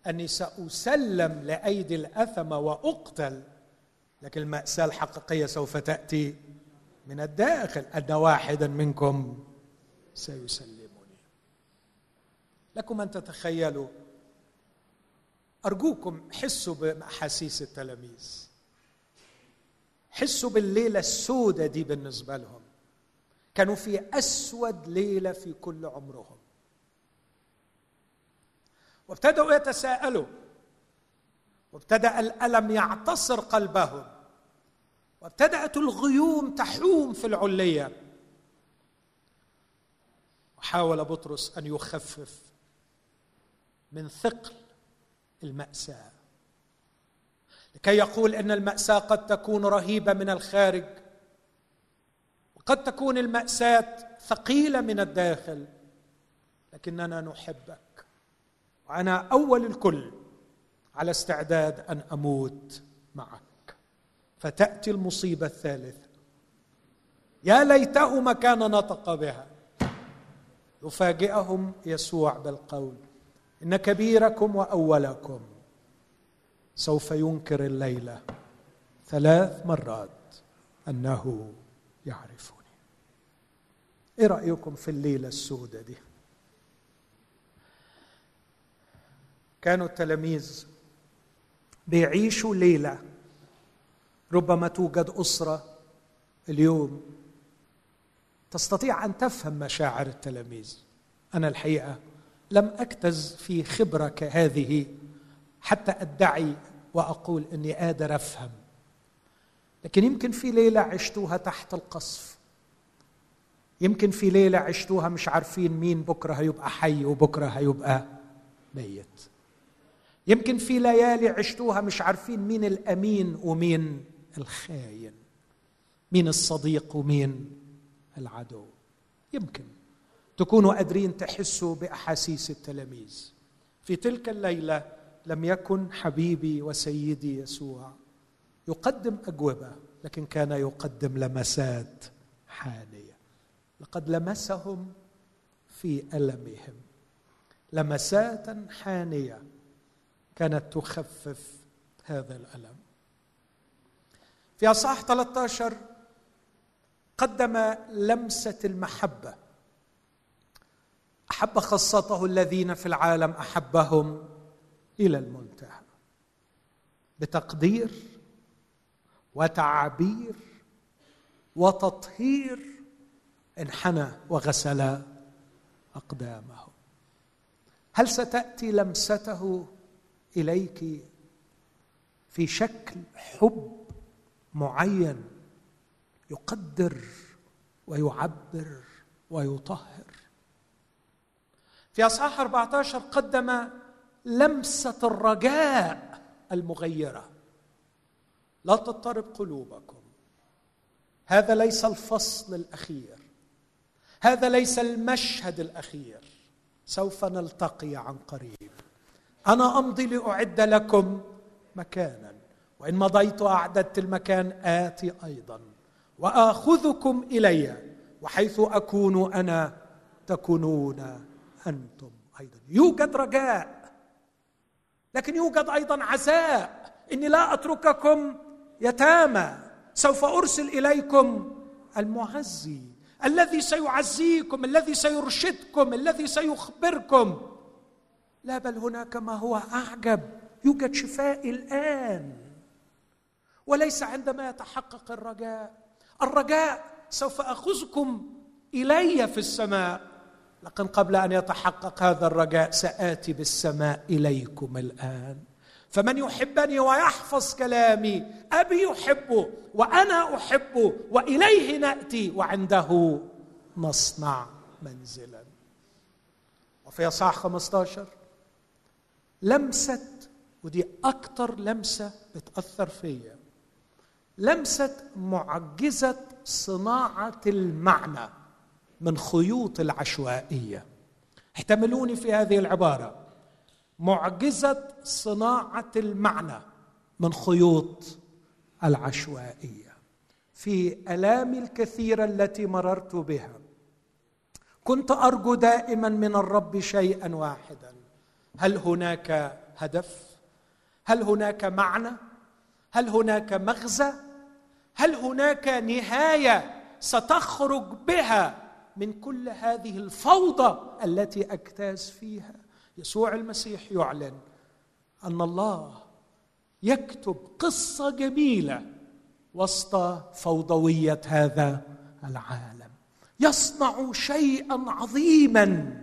S1: أني سأسلم لأيدي الاثمه وأقتل لكن المأساة الحقيقية سوف تأتي من الداخل. أن واحدا منكم سيسلمني. لكم أن تتخيلوا أرجوكم حسوا بأحاسيس التلاميذ. حسوا بالليلة السوداء دي بالنسبة لهم. كانوا في أسود ليلة في كل عمرهم. وابتدأوا يتساءلوا. وابتدأ الألم يعتصر قلبهم. وابتدأت الغيوم تحوم في العلية وحاول بطرس أن يخفف من ثقل المأساة. لكي يقول إن المأساة قد تكون رهيبة من الخارج. وقد تكون المأساة ثقيلة من الداخل. لكننا نحبك. وأنا أول الكل على استعداد أن أموت معك. فتأتي المصيبة الثالثة. يا ليته ما كان نطق بها. يفاجئهم يسوع بالقول. إن كبيركم وأولكم سوف ينكر الليلة ثلاث مرات أنه يعرفني. إيه رأيكم في الليلة السوداء دي؟ كانوا التلاميذ بيعيشوا ليلة ربما توجد أسرة اليوم تستطيع أن تفهم مشاعر التلاميذ. أنا الحقيقة لم أكتز في خبرة كهذه حتى أدعي وأقول إني قادر أفهم. لكن يمكن في ليلة عشتوها تحت القصف. يمكن في ليلة عشتوها مش عارفين مين بكرة هيبقى حي وبكرة هيبقى ميت. يمكن في ليالي عشتوها مش عارفين مين الأمين ومين الخاين مين الصديق ومين العدو. يمكن تكونوا قادرين تحسوا بأحاسيس التلاميذ. في تلك الليلة لم يكن حبيبي وسيدي يسوع يقدم أجوبة لكن كان يقدم لمسات حانية. لقد لمسهم في ألمهم. لمسات حانية كانت تخفف هذا الألم. في أصحاح 13 قدم لمسة المحبة. أحب خاصته الذين في العالم أحبهم إلى المنتهى. بتقدير وتعبير وتطهير انحنى وغسل أقدامه. هل ستأتي لمسته إليك في شكل حب معين يقدر ويعبر ويطهر. في أصحاح 14 قدم لمسة الرجاء المغيرة. لا تضطرب قلوبكم. هذا ليس الفصل الأخير. هذا ليس المشهد الأخير. سوف نلتقي عن قريب. أنا أمضي لأعد لكم مكانا. وإن مضيت واعددت المكان آتي أيضا. وآخذكم إلي وحيث أكون أنا تكونون أنتم أيضا. يوجد رجاء لكن يوجد أيضا عزاء. إني لا أترككم يتامى. سوف أرسل إليكم المعزي الذي سيعزيكم الذي سيرشدكم الذي سيخبركم. لا بل هناك ما هو أعجب يوجد شفاء الآن. وليس عندما يتحقق الرجاء. الرجاء سوف أخذكم إلي في السماء. لكن قبل أن يتحقق هذا الرجاء سآتي بالسماء إليكم الآن. فمن يحبني ويحفظ كلامي أبي يحبه وأنا احبه وإليه نأتي وعنده نصنع منزلا. وفي أصحاح 15 لمسه ودي أكثر لمسة بتأثر فيا. لمسة معجزة صناعة المعنى من خيوط العشوائية. احتملوني في هذه العبارة. معجزة صناعة المعنى من خيوط العشوائية. في آلامي الكثيرة التي مررت بها كنت أرجو دائما من الرب شيئا واحدا. هل هناك هدف؟ هل هناك معنى؟ هل هناك مغزى؟ هل هناك نهاية ستخرج بها من كل هذه الفوضى التي اجتاز فيها؟ يسوع المسيح يعلن أن الله يكتب قصة جميلة وسط فوضوية هذا العالم. يصنع شيئا عظيما.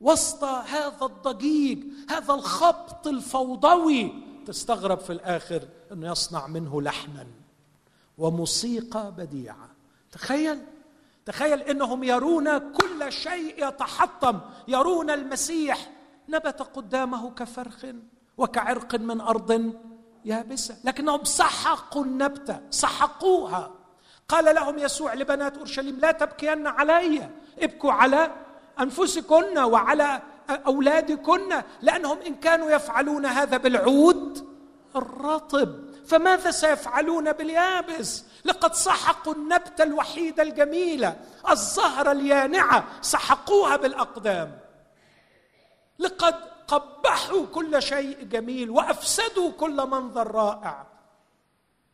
S1: وسط هذا الضجيج هذا الخبط الفوضوي. تستغرب في الآخر انه يصنع منه لحنا وموسيقى بديعة. تخيل تخيل إنهم يرون كل شيء يتحطم يرون المسيح نبت قدامه كفرخ وكعرق من أرض يابسة. لكنهم سحقوا النبتة سحقوها. قال لهم يسوع لبنات أورشليم لا تبكين علي ابكوا على أنفسكن وعلى أولادكن لأنهم إن كانوا يفعلون هذا بالعود الرطب. فماذا سيفعلون باليابس؟ لقد سحقوا النبته الوحيده الجميلة. الزهرة اليانعة. سحقوها بالأقدام. لقد قبحوا كل شيء جميل وأفسدوا كل منظر رائع.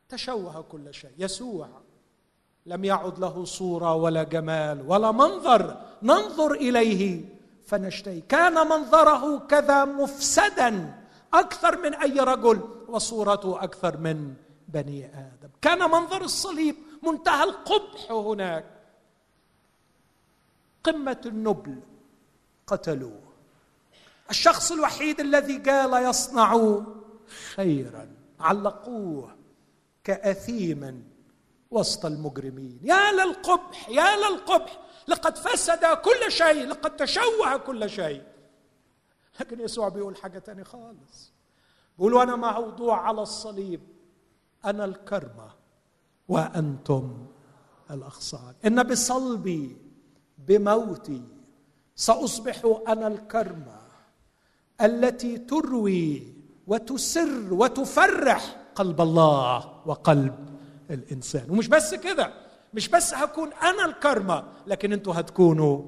S1: تشوه كل شيء. يسوع. لم يعد له صورة ولا جمال ولا منظر. ننظر إليه. فنشتهي. كان منظره كذا مفسدا أكثر من أي رجل وصورته أكثر من بني آدم. كان منظر الصليب منتهى القبح هناك. قمة النبل قتلوه. الشخص الوحيد الذي قال يصنع خيرا. علقوه كاثيم وسط المجرمين. يا للقبح يا للقبح. لقد فسد كل شيء لقد تشوه كل شيء. لكن يسوع بيقول حاجة تانية خالص. بيقول وأنا موضوع على الصليب. أنا الكرمة وأنتم الاغصان إن بصلبي بموتي سأصبح أنا الكرمة التي تروي وتسر وتفرح قلب الله وقلب الإنسان. ومش بس كده مش بس هكون أنا الكرمة لكن أنتم هتكونوا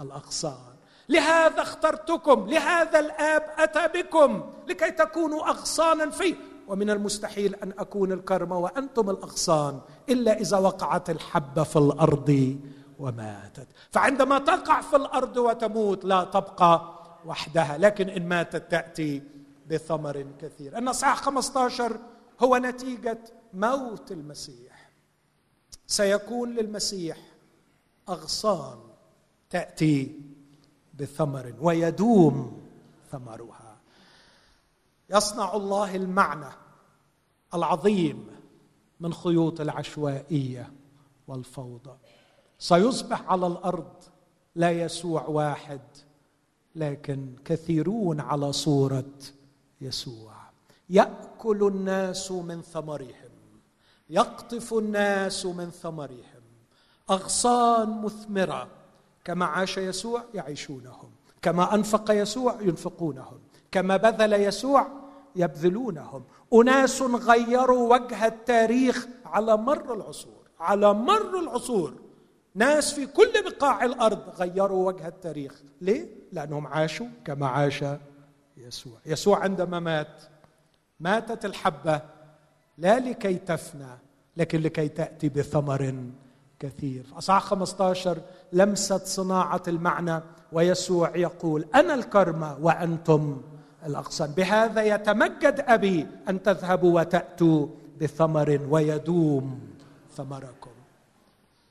S1: الأغصان. لهذا اخترتكم لهذا الآب أتى بكم لكي تكونوا أغصانا فيه. ومن المستحيل أن أكون الكرمة وأنتم الأغصان إلا إذا وقعت الحبة في الأرض وماتت. فعندما تقع في الأرض وتموت لا تبقى وحدها لكن إن ماتت تأتي بثمر كثير. اصحاح 15 هو نتيجة موت المسيح. سيكون للمسيح أغصان تأتي بثمر ويدوم ثمرها. يصنع الله المعنى العظيم من خيوط العشوائية والفوضى. سيصبح على الأرض لا يسوع واحد لكن كثيرون على صورة يسوع. يأكل الناس من ثمرهم. يقطف الناس من ثمرهم. أغصان مثمرة. كما عاش يسوع يعيشونهم. كما أنفق يسوع ينفقونهم. كما بذل يسوع يبذلونهم. أناس غيروا وجه التاريخ على مر العصور. على مر العصور. ناس في كل بقاع الأرض غيروا وجه التاريخ. ليه؟ لأنهم عاشوا كما عاش يسوع. يسوع عندما مات ماتت الحبة لا لكي تفنى لكن لكي تأتي بثمر كثير. أصحاح 15 لمسه صناعة المعنى ويسوع يقول أنا الكرمه وأنتم الاغصان بهذا يتمجد أبي أن تذهبوا وتأتوا بثمر ويدوم ثمركم.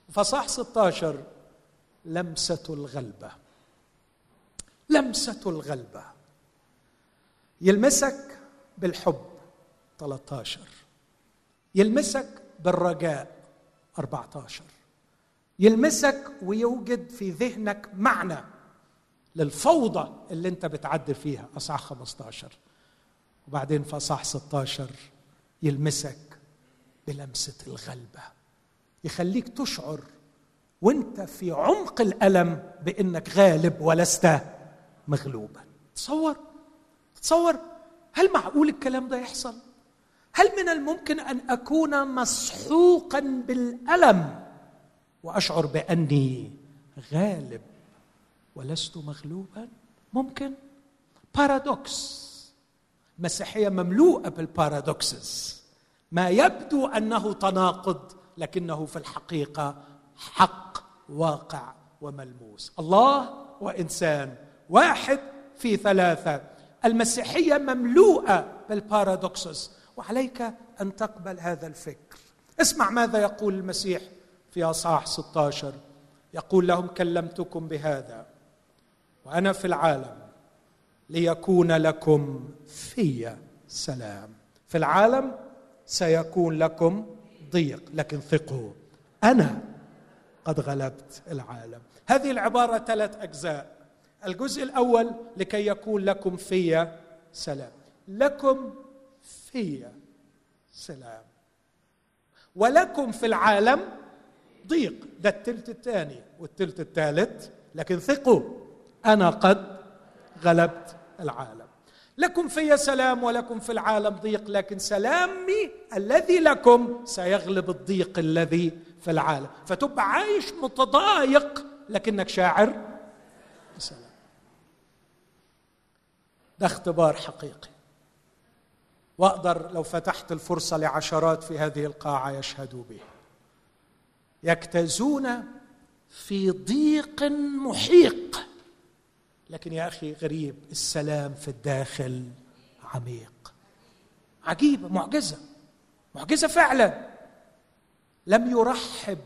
S1: فصح 16 لمسة الغلبة. لمسة الغلبة. يلمسك بالحب. 13 يلمسك بالرجاء. 14 يلمسك ويوجد في ذهنك معنى للفوضى اللي انت بتعدي فيها. اصح 15 وبعدين في اصح 16 يلمسك بلمسة الغلبة. يخليك تشعر وانت في عمق الألم بإنك غالب ولست مغلوبا. تصور. تصور. هل معقول الكلام ده يحصل؟ هل من الممكن أن أكون مسحوقا بالألم وأشعر بأني غالب ولست مغلوبا؟ ممكن. paradox مسيحية مملوءة بال paradoxes ما يبدو أنه تناقض لكنه في الحقيقة حق واقع وملموس. الله وإنسان واحد في ثلاثة. المسيحية مملوءة بالبارادوكسز وعليك أن تقبل هذا الفكر. اسمع ماذا يقول المسيح في أصحاح 16 يقول لهم كلمتكم بهذا وأنا في العالم ليكون لكم في سلام. في العالم سيكون لكم ضيق لكن ثقوا. أنا قد غلبت العالم. هذه العبارة ثلاث أجزاء. الجزء الأول لكي يكون لكم في سلام. لكم في سلام. ولكم في العالم ضيق. ده التلت الثاني والتلت الثالث. لكن ثقوا أنا قد غلبت العالم. لكم في سلام ولكم في العالم ضيق لكن سلامي الذي لكم سيغلب الضيق الذي في العالم. فتبقى عايش متضايق لكنك شاعر. بسلام ده اختبار حقيقي. واقدر لو فتحت الفرصة لعشرات في هذه القاعة يشهدوا به يجتازون في ضيق محيق. لكن يا أخي غريب السلام في الداخل عميق. عجيبة معجزة معجزة فعلا. لم يرحب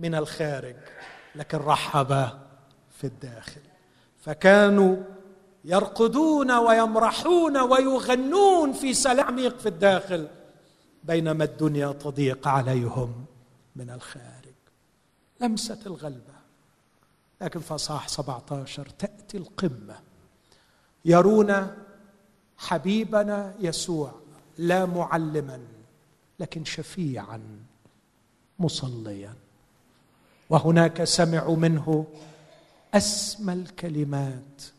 S1: من الخارج لكن رحب في الداخل. فكانوا يرقدون ويمرحون ويغنون في سلام عميق في الداخل. بينما الدنيا تضيق عليهم من الخارج. لمسة الغلبة. لكن فصاح 17 تأتي القمة. يرون حبيبنا يسوع لا معلما لكن شفيعا مصليا. وهناك سمعوا منه أسمى الكلمات.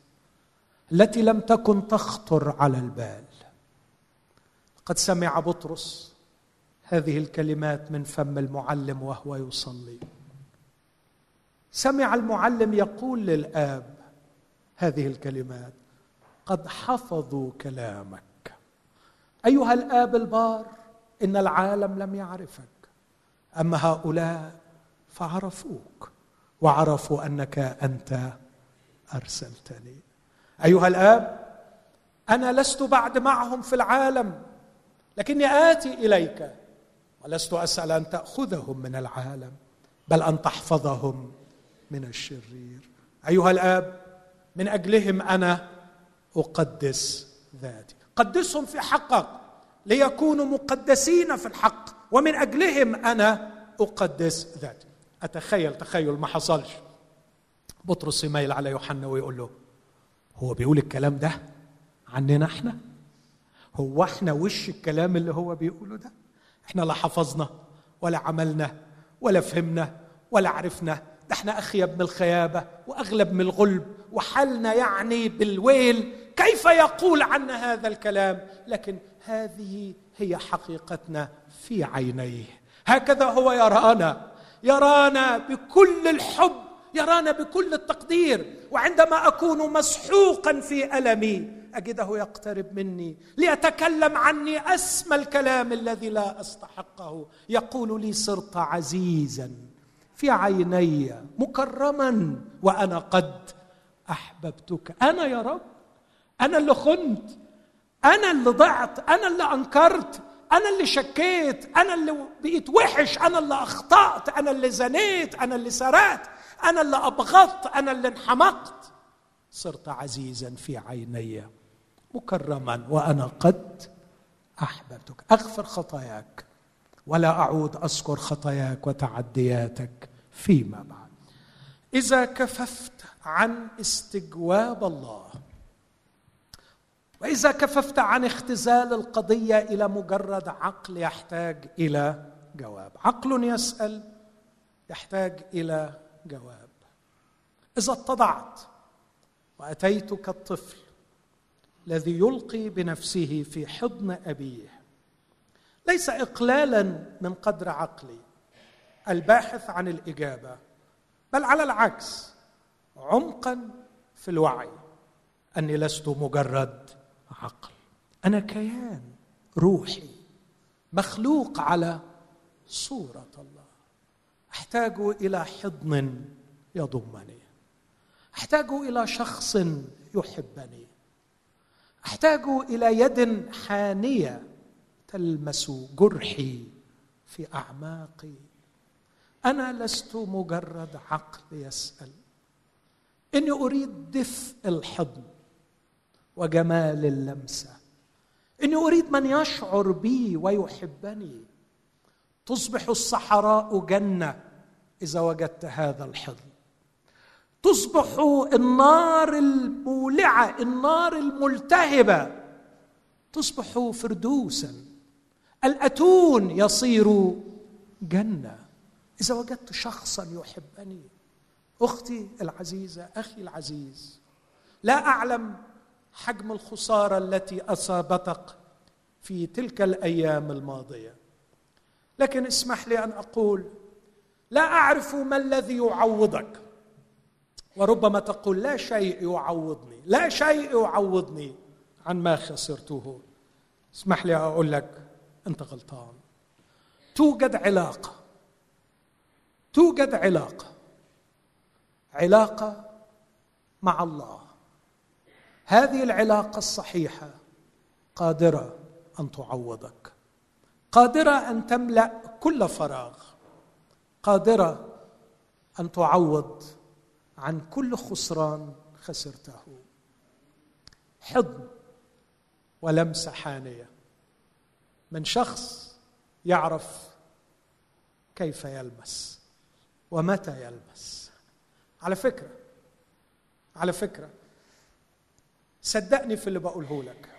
S1: التي لم تكن تخطر على البال. قد سمع بطرس هذه الكلمات من فم المعلم وهو يصلي. سمع المعلم يقول للآب هذه الكلمات قد حفظوا كلامك. أيها الآب البار إن العالم لم يعرفك. أما هؤلاء فعرفوك وعرفوا أنك أنت أرسلتني. أيها الآب أنا لست بعد معهم في العالم لكني آتي إليك ولست أسأل أن تأخذهم من العالم بل أن تحفظهم من الشرير. أيها الآب من أجلهم أنا أقدس ذاتي. قدسهم في حقك ليكونوا مقدسين في الحق ومن أجلهم أنا أقدس ذاتي. أتخيل تخيل ما حصلش. بطرس يميل على يوحنا ويقول له هو بيقول الكلام ده عننا إحنا؟ هو إحنا وش الكلام اللي هو بيقوله ده؟ إحنا لا حفظنا ولا عملنا ولا فهمنا ولا عرفنا. ده إحنا اخيب من الخيابة واغلب من الغلب وحالنا يعني بالويل. كيف يقول عنا هذا الكلام؟ لكن هذه هي حقيقتنا في عينيه. هكذا هو يرانا. يرانا بكل الحب يرانا بكل التقدير وعندما أكون مسحوقا في ألمي أجده يقترب مني ليتكلم عني أسمى الكلام الذي لا أستحقه. يقول لي صرت عزيزا في عيني مكرما وأنا قد أحببتك. أنا يا رب أنا اللي خنت أنا اللي ضعت أنا اللي أنكرت أنا اللي شكيت أنا اللي بقيت وحش أنا اللي أخطأت أنا اللي زنيت أنا اللي سرقت. أنا اللي أبغضت أنا اللي انحمقت. صرت عزيزا في عيني مكرما وأنا قد أحببتك. أغفر خطاياك ولا أعود أذكر خطاياك وتعدياتك فيما بعد. إذا كففت عن استجواب الله وإذا كففت عن اختزال القضية إلى مجرد عقل يحتاج إلى جواب. عقل يسأل يحتاج إلى جواب. إذا اتضعت واتيت كالطفل الذي يلقي بنفسه في حضن أبيه ليس اقلالا من قدر عقلي الباحث عن الإجابة بل على العكس عمقا في الوعي أني لست مجرد عقل. أنا كيان روحي مخلوق على صورة الله. أحتاج إلى حضن يضمني. أحتاج إلى شخص يحبني. أحتاج إلى يد حانية تلمس جرحي في أعماقي. أنا لست مجرد عقل يسأل. إني أريد دفء الحضن وجمال اللمسة. إني أريد من يشعر بي ويحبني. تصبح الصحراء جنة إذا وجدت هذا الحضن تصبح النار المولعة النار الملتهبة. تصبح فردوسا. الأتون يصير جنة. إذا وجدت شخصا يحبني. أختي العزيزة أخي العزيز لا أعلم حجم الخسارة التي أصابتك في تلك الأيام الماضية. لكن اسمح لي أن أقول لا أعرف ما الذي يعوضك. وربما تقول لا شيء يعوضني لا شيء يعوضني عن ما خسرته. اسمح لي أقول لك أنت غلطان. توجد علاقة. توجد علاقة. علاقة مع الله. هذه العلاقة الصحيحة قادرة أن تعوضك. قادرة أن تملأ كل فراغ. قادرة أن تعوض عن كل خسران خسرته. حضن ولمسه حانية. من شخص يعرف كيف يلمس ومتى يلمس. على فكرة على فكرة صدقني في اللي بقوله لك.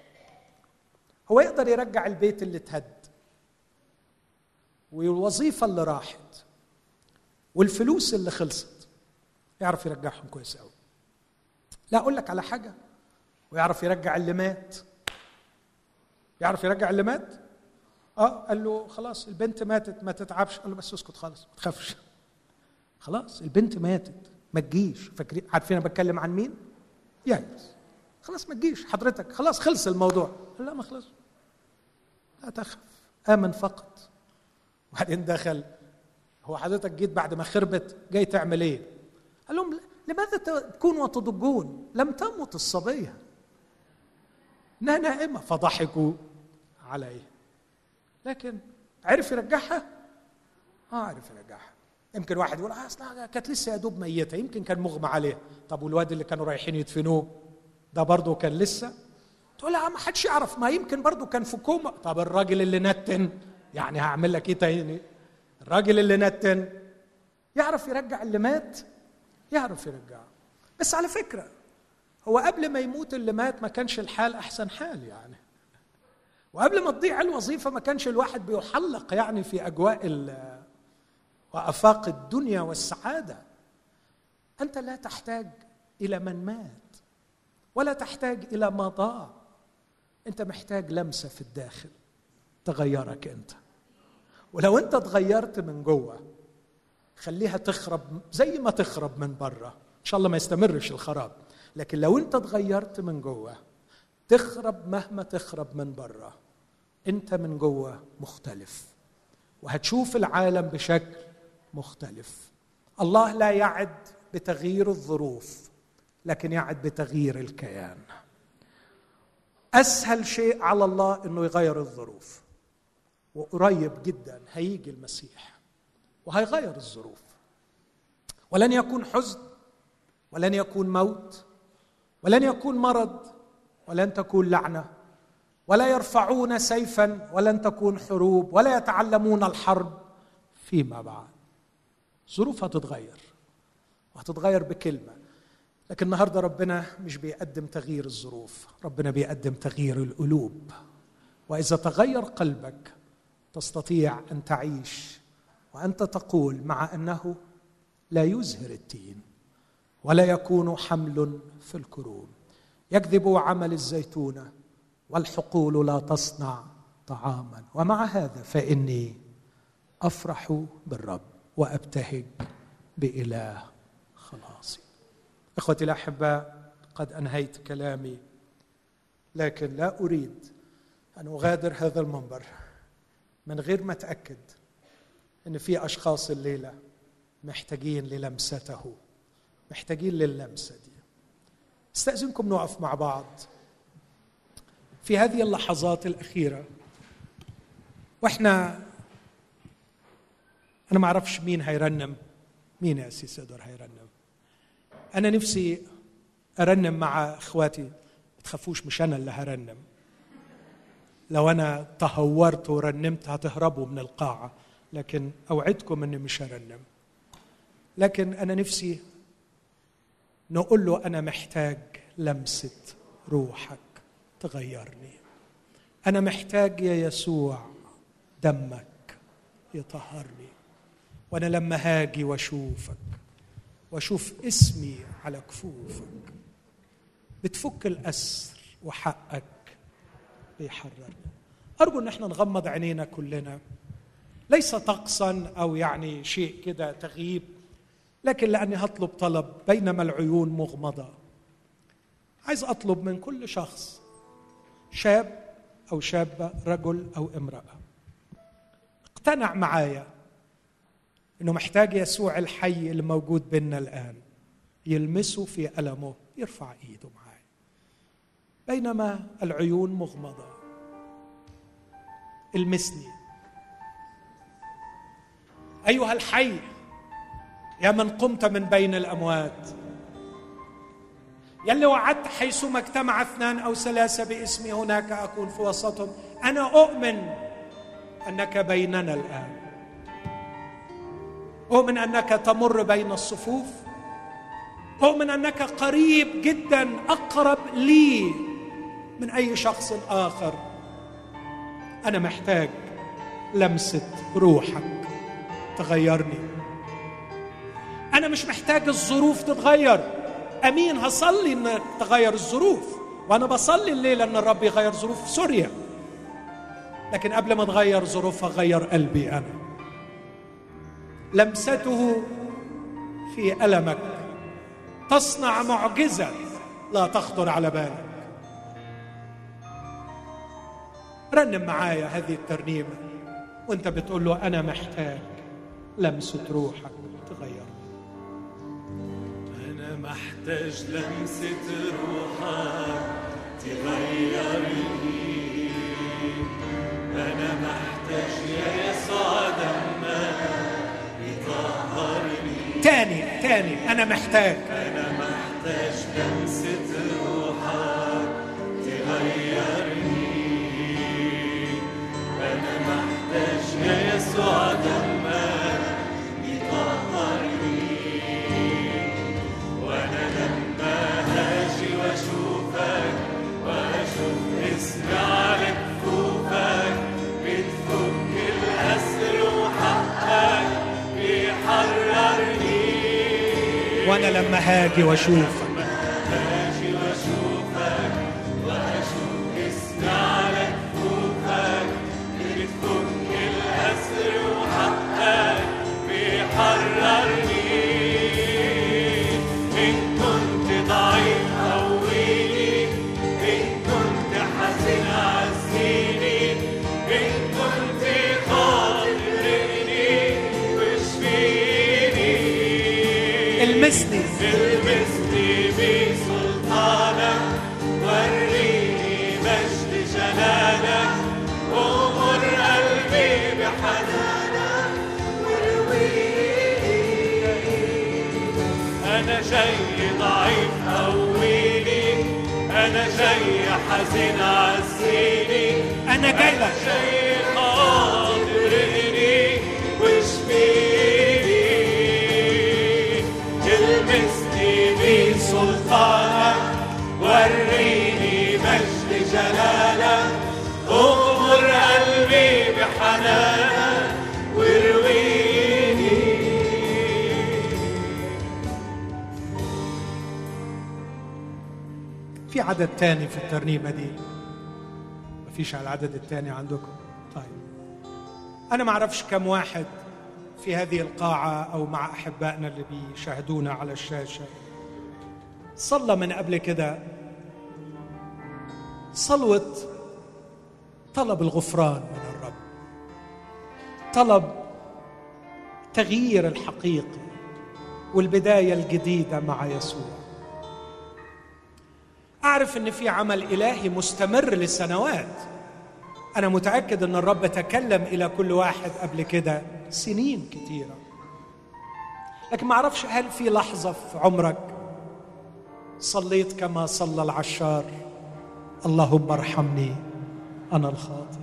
S1: هو يقدر يرجع البيت اللي اتهد والوظيفة اللي راحت والفلوس اللي خلصت. يعرف يرجعهم كويس قوي لا أقول لك على حاجة. ويعرف يرجع اللي مات. يعرف يرجع اللي مات؟ آه قال له خلاص البنت ماتت ما تتعبش. قال له بس اسكت خالص ما تخافش. خلاص البنت ماتت. ما تجيش. فاكرين عارفين أنا بتكلم عن مين؟ يايرس خلاص ما تجيش. حضرتك خلاص خلص الموضوع. قال لا ما خلص لا تخف آمن فقط. وبعدين دخل هو حضرتك جيت بعد ما خربت جاي تعمل إيه؟ قال لهم لماذا تكون وتضجون لم تمت الصبية. إنها نائمة. فضحكوا عليه. لكن عرف يرجعها؟ آه عرف يرجعها. يمكن واحد يقول أصلا كانت لسه يا دوب ميتة. يمكن كان مغمى عليها طب والواد اللي كانوا رايحين يدفنوه؟ ده برضه كان لسه؟ تقول لا ما حدش يعرف. ما يمكن برضه كان في كوما طب الراجل اللي نتن يعني هعمل لك إيه تاني؟ الراجل اللي نتن. يعرف يرجع اللي مات؟ يعرف يرجعه بس على فكرة هو قبل ما يموت اللي مات ما كانش الحال أحسن حال يعني. وقبل ما تضيع الوظيفة ما كانش الواحد بيحلق يعني في أجواء وأفاق الدنيا والسعادة. أنت لا تحتاج إلى من مات ولا تحتاج إلى ما ضاع أنت محتاج لمسة في الداخل تغيرك أنت. ولو انت تغيرت من جوه خليها تخرب زي ما تخرب من بره. إن شاء الله ما يستمرش الخراب. لكن لو انت تغيرت من جوه تخرب مهما تخرب من بره. انت من جوه مختلف. وهتشوف العالم بشكل مختلف. الله لا يعد بتغيير الظروف لكن يعد بتغيير الكيان. أسهل شيء على الله إنه يغير الظروف. وقريب جدا هيجي المسيح وهيغير الظروف. ولن يكون حزن ولن يكون موت ولن يكون مرض ولن تكون لعنة ولا يرفعون سيفا ولن تكون حروب ولا يتعلمون الحرب فيما بعد. ظروف هتتغير وهتتغير بكلمة لكن النهارده ربنا مش بيقدم تغيير الظروف ربنا بيقدم تغيير القلوب. وإذا تغير قلبك تستطيع أن تعيش. وأنت تقول مع أنه لا يزهر التين ولا يكون حمل في الكروم. يكذب عمل الزيتونه والحقول لا تصنع طعاما. ومع هذا فإني أفرح بالرب وأبتهج بإله خلاصي. إخوتي الأحباء قد أنهيت كلامي لكن لا أريد أن أغادر هذا المنبر. من غير ما اتاكد إن في أشخاص الليلة محتاجين للمسته محتاجين للمسة دي. استأذنكم نقف مع بعض. في هذه اللحظات الأخيرة وإحنا أنا ما أعرفش مين هيرنم. مين يا سي دور هيرنم؟ أنا نفسي أرنم مع إخواتي. ما تخافوش مش أنا اللي هرنم. لو أنا تهورت ورنمت هتهربوا من القاعة لكن أوعدكم إني مش هرنم. لكن أنا نفسي نقول له أنا محتاج لمسة روحك تغيرني. أنا محتاج يا يسوع دمك يطهرني. وأنا لما هاجي وأشوفك وأشوف اسمي على كفوفك بتفك الأسر وحقك بيحررني أرجو إن إحنا نغمض عينينا كلنا. ليس طقسا أو يعني شيء كده تغييب لكن لأني هطلب طلب بينما العيون مغمضة. عايز أطلب من كل شخص شاب أو شابة رجل أو امرأة اقتنع معايا إنه محتاج يسوع الحي اللي موجود بيننا الآن يلمسه في ألمه يرفع إيده معاه بينما العيون مغمضة. المسني أيها الحي يا من قمت من بين الأموات. يلي وعدت حيثما اجتمع اثنان أو ثلاثة باسمي هناك أكون في وسطهم. أنا أؤمن أنك بيننا الآن. أؤمن أنك تمر بين الصفوف. أؤمن أنك قريب جدا أقرب لي من أي شخص آخر. أنا محتاج لمسة روحك. تغيرني. أنا مش محتاج الظروف تتغير. أمين هصلي إن تغير الظروف. وأنا بصلي الليلة إن الرب يغير ظروف سوريا. لكن قبل ما تغير ظروفها غير قلبي أنا. لمسته في ألمك. تصنع معجزة لا تخطر على بالك. رنم معايا هذه الترنيمة. وانت بتقول له أنا محتاج لمسه روحك تغير.
S2: أنا محتاج لمسه روحك تغيرني أنا محتاج يا يسوع دمك يطهرني.
S1: تاني تاني أنا محتاج.
S2: أنا محتاج لمسة روحك تغيرني وأنا لما هاجي
S1: واشوفك المسني.
S2: المسني بسلطانك وريني مجد جلالك أمر قلبي بحنانك ورويني أنا جاي ضعيف قويني أنا جاي حزين عزيني
S1: أنا جاي لك
S2: بسلطانك وريني مجد جلالك أغمر قلبي بحنانك وارويني
S1: في عدد تاني في الترنيمة دي؟ مفيش على العدد التاني عندكم؟ طيب. أنا ما أعرفش كم واحد في هذه القاعة أو مع أحبائنا اللي بيشاهدونا على الشاشة. صلى من قبل كده. صلوة طلب الغفران من الرب. طلب تغيير الحقيقي والبداية الجديدة مع يسوع. أعرف إن في عمل إلهي مستمر لسنوات. أنا متأكد إن الرب تكلم إلى كل واحد قبل كده سنين كتيرة. لكن ما أعرفش هل في لحظة في عمرك صليت كما صلى العشار. اللهم ارحمني أنا الخاطئ.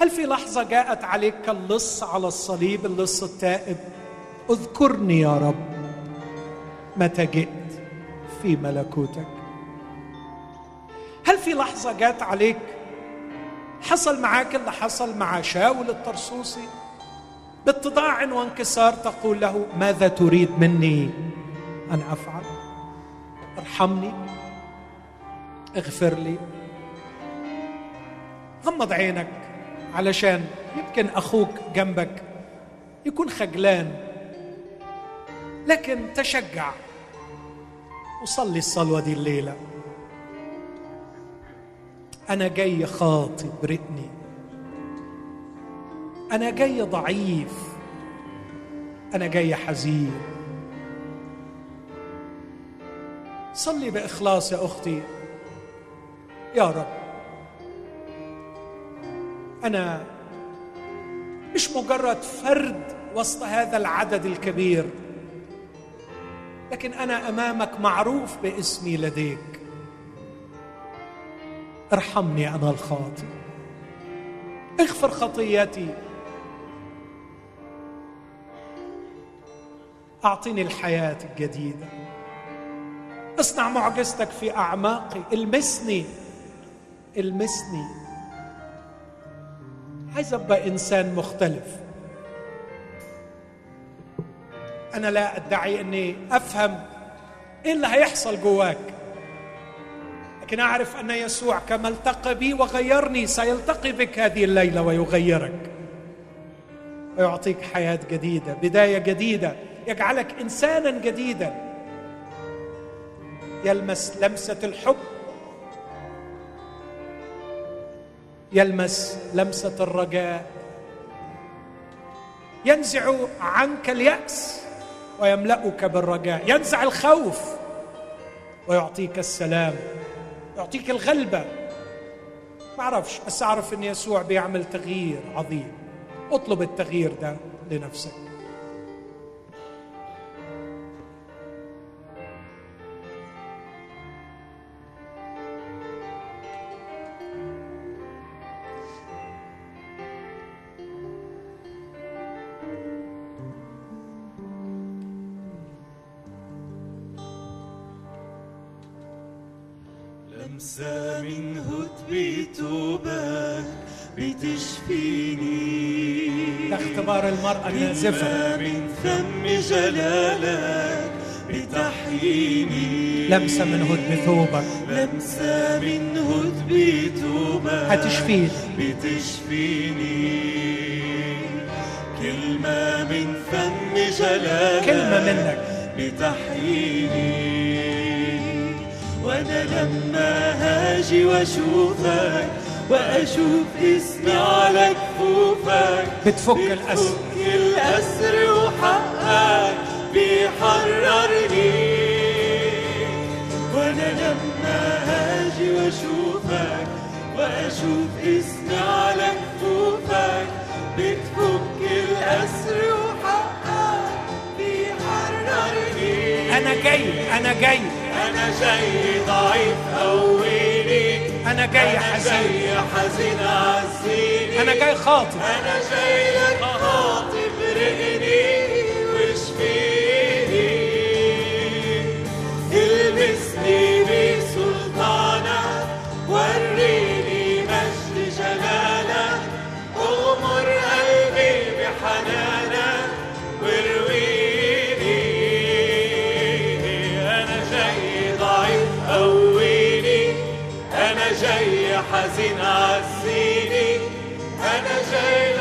S1: هل في لحظة جاءت عليك كاللص على الصليب اللص التائب؟ اذكرني يا رب متى جئت في ملكوتك. هل في لحظة جات عليك حصل معاك اللي حصل مع شاول الطرسوسي؟ باتضاع وانكسار تقول له ماذا تريد مني أن أفعل؟ ارحمني اغفر لي غمض عينك علشان يمكن أخوك جنبك يكون خجلان. لكن تشجع وصلي الصلوة دي الليلة. أنا جاي خاطي برئني أنا جاي ضعيف. أنا جاي حزين. صلي بإخلاص يا أختي. يا رب. أنا مش مجرد فرد وسط هذا العدد الكبير لكن أنا أمامك معروف باسمي لديك. ارحمني أنا الخاطئ. اغفر خطيتي. أعطني الحياة الجديدة. اصنع معجزتك في أعماقي. المسني. المسني. عايز أبقى إنسان مختلف. أنا لا أدعي إني أفهم إيه اللي هيحصل جواك. لكن أعرف أن يسوع كما التقى بي وغيرني سيلتقي بك هذه الليلة ويغيرك. ويعطيك حياة جديدة بداية جديدة يجعلك إنسانا جديدا. يلمس لمسة الحب. يلمس لمسة الرجاء. ينزع عنك اليأس ويملأك بالرجاء. ينزع الخوف ويعطيك السلام. يعطيك الغلبة. ما أعرفش بس أعرف أن يسوع بيعمل تغيير عظيم. اطلب التغيير ده لنفسك.
S2: لمسة من هدبي توبك بتشفيني
S1: ده اختبار المرأة النازفة
S2: من فم جلالك بتحييني
S1: لمسة من هدب ثوبك
S2: لمسة من هدبي توبك
S1: هتشفيني
S2: بتشفيني كلمة من فم جلالك
S1: كلمة منك.
S2: بتحييني وأنا لما هاجي وأشوفك وأشوف اسمي على كفوفك.
S1: بتفك الأسر
S2: بتفك الأسر. وحقك. بيحررني. وأنا لما هاجي وأشوفك وأشوف اسمي على كفوفك. بتفك الأسر وحقك. بيحررني.
S1: أنا جاي أنا جاي.
S2: أنا جاي ضعيف قويني
S1: أنا جاي حزين
S2: جاي حزين. عزيني
S1: أنا جاي خاطب.
S2: أنا جاي لك جاي حزين عزيني أنا جاي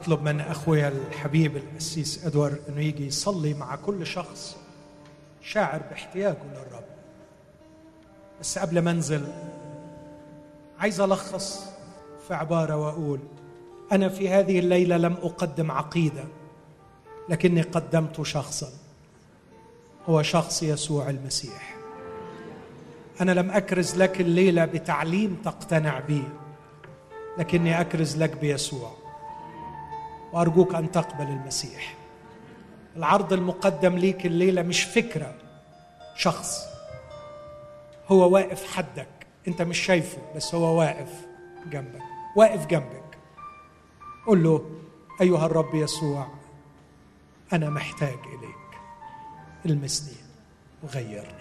S1: هطلب من اخويا الحبيب القسيس ادوار انه يجي يصلي مع كل شخص شاعر باحتياجه للرب. بس قبل ما أنزل عايز ألخص في عبارة وأقول أنا في هذه الليلة لم أقدم عقيدة لكني قدمت شخصا. هو شخص يسوع المسيح. أنا لم أكرز لك الليلة بتعليم تقتنع به لكني أكرز لك بيسوع. وأرجوك أن تقبل المسيح. العرض المقدم ليك الليلة مش فكرة شخص. هو واقف حدك. أنت مش شايفه بس هو واقف جنبك. واقف جنبك. قل له أيها الرب يسوع أنا محتاج إليك. المسني وغيرني